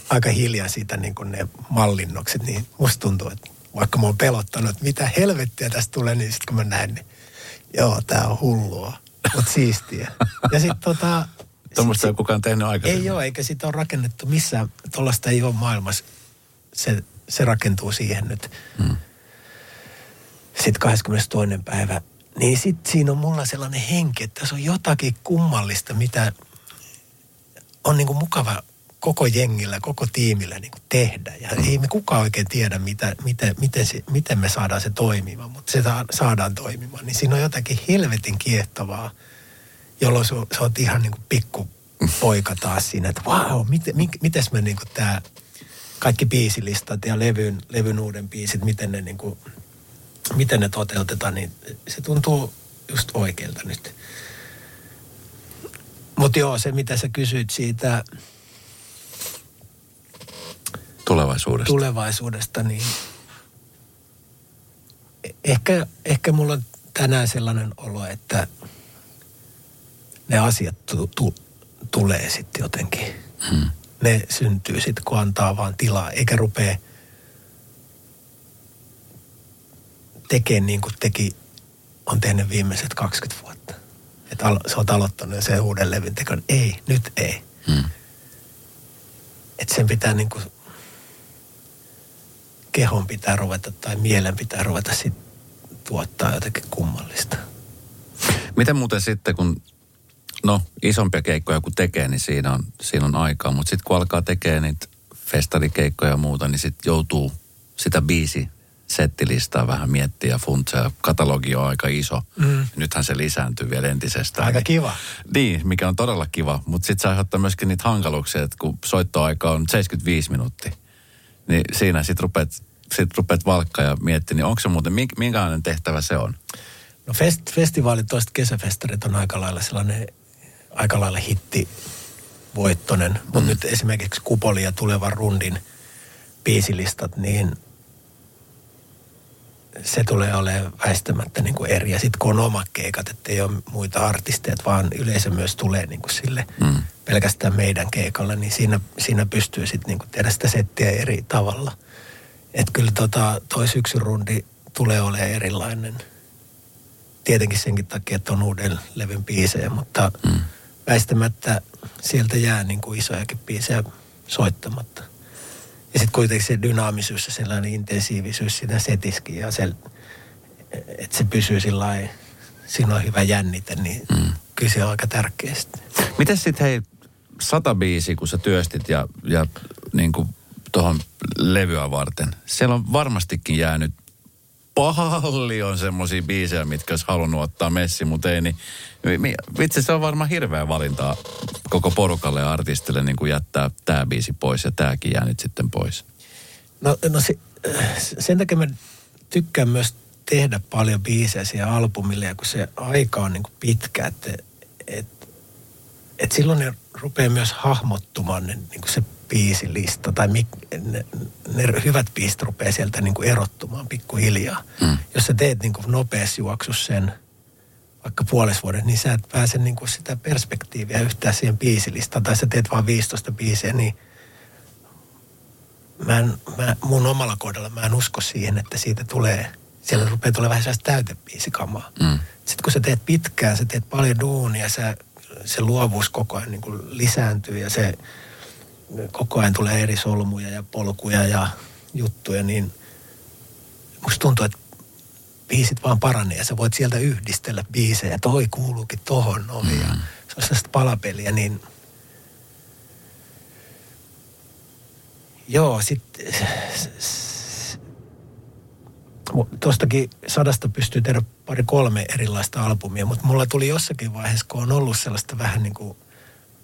B: aika hiljaa siitä niin kuin ne mallinnokset, niin musta tuntuu, että vaikka mä oon pelottanut, että mitä helvettiä tästä tulee, niin sitten kun mä näen, niin joo, tää on hullua, mutta siistiä. Ja sitten tota...
A: Tuommoista
B: sit-
A: ei kukaan tehnyt aikaisemmin.
B: ei ole, eikä sitä ole rakennettu missään, tuollaista ei ole maailmassa. Se, se rakentuu siihen nyt.
A: Mm.
B: Sitten 22. päivä, Niin sitten siinä on mulla sellainen henki, että tässä on jotakin kummallista, mitä on niin kuin mukava koko jengillä, koko tiimillä niin kuin tehdä. Ja mm. ei me kukaan oikein tiedä, mitä, miten, miten, se, miten me saadaan se toimimaan, mutta se saadaan toimimaan. Niin siinä on jotakin helvetin kiehtovaa, jolloin sä oot ihan niin kuin pikku poika taas siinä, että vau, wow, miten, miten me niin kuin tämä kaikki biisilistat ja levyn, levyn uuden biisit, miten ne, niin kuin, miten ne toteutetaan, niin se tuntuu just oikealta nyt. Mutta joo, se mitä sä kysyit siitä
A: tulevaisuudesta,
B: tulevaisuudesta niin ehkä, ehkä mulla on tänään sellainen olo, että ne asiat tu, tu, tulee sitten jotenkin. Hmm. Ne syntyy sitten, kun antaa vaan tilaa, eikä rupea tekemään niin kuin teki, on tehnyt viimeiset 20 vuotta. Että alo, sä oot aloittanut sen uuden levyn tekon. Ei, nyt ei. Hmm. Että sen pitää niin kuin, kehon pitää ruveta tai mielen pitää ruveta sitten tuottaa jotakin kummallista.
A: Miten muuten sitten, kun no isompia keikkoja kun tekee, niin siinä on, siinä on aikaa. Mutta sitten kun alkaa tekemään niitä festarikeikkoja ja muuta, niin sitten joutuu sitä biisi settilistaa vähän miettiä ja funtseja. Katalogi on aika iso. Mm. Nythän se lisääntyy vielä entisestään.
B: Aika kiva.
A: Niin, mikä on todella kiva. Mutta sitten se aiheuttaa myöskin niitä hankaluuksia, että kun soittoaika on 75 minuuttia, niin siinä sitten rupeat, sit rupeat valkkaa ja miettiä, niin onko se muuten, minkälainen tehtävä se on?
B: No fest, festivaalit, toiset kesäfestarit on aika lailla sellainen aika lailla hitti voittonen. Mutta mm. nyt esimerkiksi Kupoli ja tulevan rundin biisilistat, niin se tulee olemaan väistämättä niin kuin eri. Ja sitten kun on omat keikat, että ei ole muita artisteja, vaan yleisö myös tulee niin kuin sille mm. pelkästään meidän keikalle, niin siinä, siinä pystyy sitten niin kuin tehdä sitä settiä eri tavalla. Että kyllä tota, toi syksyn rundi tulee olemaan erilainen. Tietenkin senkin takia, että on uuden levyn biisejä, mutta mm väistämättä sieltä jää niin kuin isojakin biisejä soittamatta. Ja sitten kuitenkin se dynaamisuus ja sellainen intensiivisyys siinä setiskin ja se, että se pysyy sillä siinä on hyvä jännite, niin mm. kyllä se on aika tärkeä
A: Miten sitten hei, sata biisi, kun sä työstit ja, ja niin kuin tuohon levyä varten, siellä on varmastikin jäänyt paljon semmoisia biisejä, mitkä olisi halunnut ottaa messi, mutta ei, niin vitsi se on varmaan hirveä valintaa koko porukalle ja artistille niin kuin jättää tämä biisi pois ja tämäkin jää nyt sitten pois.
B: No, no se, sen takia mä tykkään myös tehdä paljon biisejä siihen albumille ja kun se aika on niin kuin pitkä, että et, et silloin ne rupeaa myös hahmottumaan ne, niin kuin se biisilista tai mik, ne, ne hyvät biisit rupeaa sieltä niin kuin erottumaan pikkuhiljaa. Mm. Jos sä teet niin kuin nopeassa juoksussa sen vaikka puolessa vuodessa, niin sä et pääse niin kuin sitä perspektiiviä yhtään siihen biisilistaan. Tai sä teet vain 15 biisiä, niin mä en, mä, mun omalla kohdalla mä en usko siihen, että siitä tulee, siellä rupeaa tulemaan vähän sellaista täytebiisikamaa. Mm. Sitten kun sä teet pitkään, sä teet paljon duunia, sä, se luovuus koko ajan niin kuin lisääntyy ja se koko ajan tulee eri solmuja ja polkuja ja juttuja, niin musta tuntuu, että biisit vaan paranee ja sä voit sieltä yhdistellä biisejä. Toi kuuluukin tohon noin mm. ja se on sellaista palapeliä, niin joo, sitten tuostakin sadasta pystyy tehdä pari kolme erilaista albumia, mutta mulla tuli jossakin vaiheessa, kun on ollut sellaista vähän niin kuin,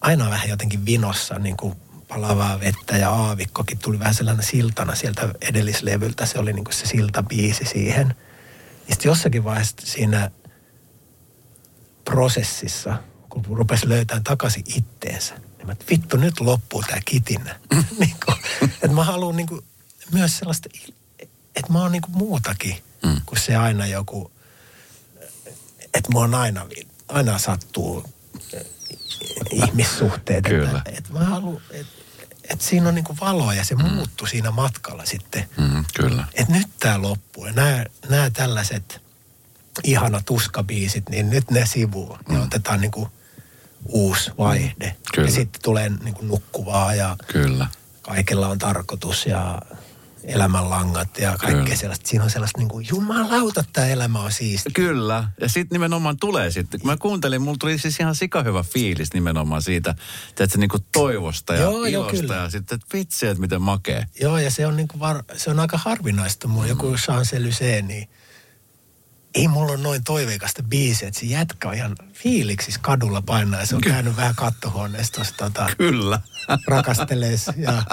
B: aina vähän jotenkin vinossa, niin kuin palavaa vettä ja aavikkokin tuli vähän sellainen siltana sieltä edellislevyltä. Se oli niin kuin se siltabiisi siihen. Ja sitten jossakin vaiheessa siinä prosessissa, kun rupesi löytämään takaisin itteensä, niin mä, vittu nyt loppuu tämä kitinä. niin kuin, että mä haluan niin kuin, myös sellaista, että mä oon niin kuin muutakin mm. kuin se aina joku, että mä oon aina, aina sattuu ihmissuhteet. Kyllä. Että, että mä haluan, että että siinä on niinku valoa ja se mm. muuttui siinä matkalla sitten.
A: Mm, kyllä.
B: Että nyt tämä loppuu. Ja nämä, tällaiset ihanat uskabiisit, niin nyt ne sivuu. Mm. Ja otetaan niinku uusi vaihde. Kyllä. Ja sitten tulee niinku nukkuvaa ja
A: kyllä.
B: kaikella on tarkoitus ja elämänlangat ja kaikkea
A: Kyllä.
B: sellaista. Siinä on sellaista niin kuin, jumalauta, tämä elämä on siisti.
A: Kyllä. Ja sitten nimenomaan tulee sitten. Kun mä kuuntelin, mulla tuli siis ihan sikahyvä fiilis nimenomaan siitä, että se niinku toivosta ja
B: Joo,
A: ilosta.
B: kyllä.
A: ja sitten, että vitsi, että miten makee.
B: Joo, ja se on, niin kuin var, se on aika harvinaista. Mulla joku Champs-Élysées, niin ei mulla ole noin toiveikasta biisiä, että se jätkä on ihan fiiliksissä kadulla painaa. Ja se on käynyt vähän kattohuoneessa tota,
A: Kyllä.
B: rakastelee ja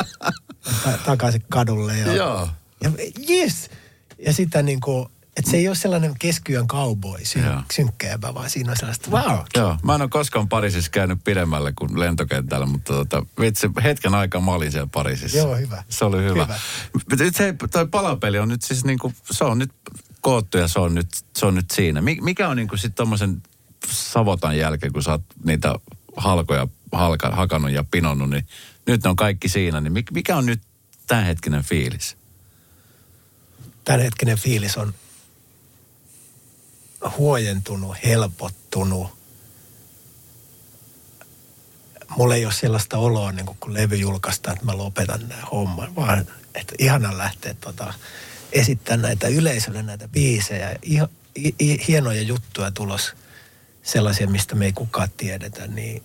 B: ta- takaisin kadulle. Ja,
A: Joo.
B: ja yes! Ja sitä niin kuin, että se ei ole sellainen keskiyön cowboy, syn, synkkääpä, vaan siinä on sellaista, wow,
A: Joo, mä en ole koskaan Pariisissa käynyt pidemmälle kuin lentokentällä, mutta tota, vitsi, hetken aikaa mä olin siellä Pariisissa.
B: Joo, hyvä.
A: Se oli hyvä.
B: Hyvä.
A: Nyt se, toi palapeli on nyt siis niinku, se on nyt koottu ja se on nyt, se on nyt siinä. Mi- Mikä on niinku sitten tommosen savotan jälkeen, kun sä oot niitä halkoja halka, hakannut ja pinonnut, niin nyt ne on kaikki siinä. Niin mik- mikä on nyt tämänhetkinen fiilis?
B: tämänhetkinen fiilis on huojentunut, helpottunut. Mulla ei ole sellaista oloa, niin kun levy julkaistaan, että mä lopetan nämä homman, vaan että ihana lähteä tota, esittämään näitä yleisölle näitä biisejä. Iho, i, i, hienoja juttuja tulos, sellaisia, mistä me ei kukaan tiedetä, niin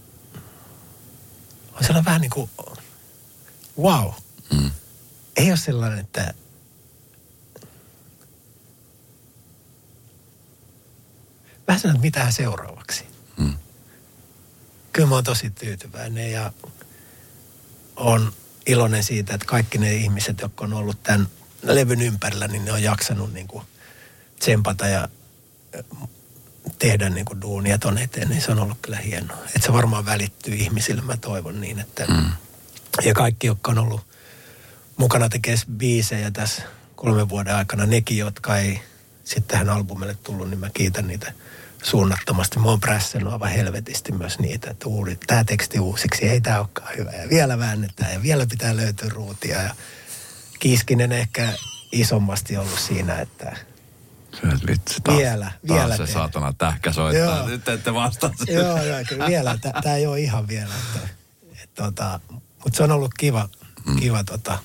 B: on sellainen vähän niin kuin, wow.
A: Mm.
B: Ei ole sellainen, että vähän sellainen, että mitähän seuraavaksi.
A: Mm.
B: Kyllä mä oon tosi tyytyväinen ja on iloinen siitä, että kaikki ne ihmiset, jotka on ollut tämän levyn ympärillä, niin ne on jaksanut niin kuin tsempata ja tehdä niin kuin duunia ton eteen, niin se on ollut kyllä hienoa. Että se varmaan välittyy ihmisille, mä toivon niin, että
A: Mm.
B: ja kaikki, jotka on ollut mukana tekemään biisejä tässä kolmen vuoden aikana, nekin, jotka ei sitten tähän albumille tullut, niin mä kiitän niitä suunnattomasti. Mä oon prässännyt aivan helvetisti myös niitä, että uudi, tämä teksti uusiksi, ei tämä olekaan hyvä. Ja vielä väännetään ja vielä pitää löytyä ruutia. Ja Kiiskinen ehkä isommasti ollut siinä, että
A: vitsi, taas,
B: Vielä,
A: taas
B: vielä
A: se
B: teen.
A: saatana tähkä soittaa.
B: Joo.
A: Nyt ette vastaa siihen.
B: joo, joo, kyllä vielä, tämä ei ole ihan vielä. Että, et, tota, mutta se on ollut kiva,
A: Mm.
B: kiva tota,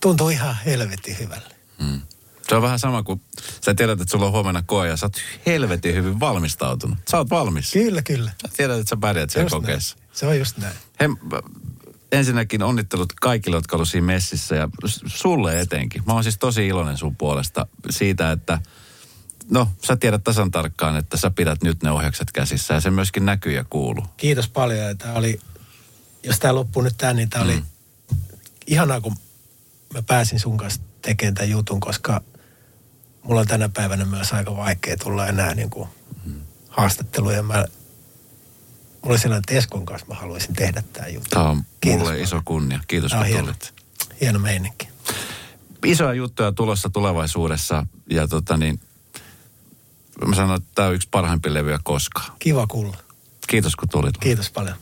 B: tuntuu ihan helvetin hyvälle.
A: Mm. Se on vähän sama kuin sä tiedät, että sulla on huomenna koe ja sä oot helvetin hyvin valmistautunut. Sä oot valmis.
B: Kyllä, kyllä.
A: Sä tiedät, että sä pärjät siellä
B: Just näin.
A: kokeessa.
B: Se on just näin.
A: He, ensinnäkin onnittelut kaikille, jotka ovat siinä messissä ja sulle etenkin. Mä oon siis tosi iloinen sun puolesta siitä, että no sä tiedät tasan tarkkaan, että sä pidät nyt ne ohjakset käsissä ja se myöskin näkyy ja kuuluu.
B: Kiitos paljon. Tää oli, jos tämä loppuu nyt tää, niin tämä oli
A: Mm.
B: ihanaa, kun mä pääsin sun kanssa tekemään tämän jutun, koska mulla on tänä päivänä myös aika vaikea tulla enää niin kuin haastatteluja. Mä, mulla oli sellainen että Eskon kanssa, mä haluaisin tehdä tämä juttu.
A: Tämä on
B: Kiitos
A: mulle
B: paljon.
A: iso kunnia. Kiitos,
B: on
A: kun
B: hieno,
A: tulit.
B: hieno meininki.
A: Isoja juttuja tulossa tulevaisuudessa ja tota niin, mä sanon, että tämä on yksi parhaimpia levyjä koskaan.
B: Kiva kuulla.
A: Kiitos kun tulit.
B: Kiitos paljon.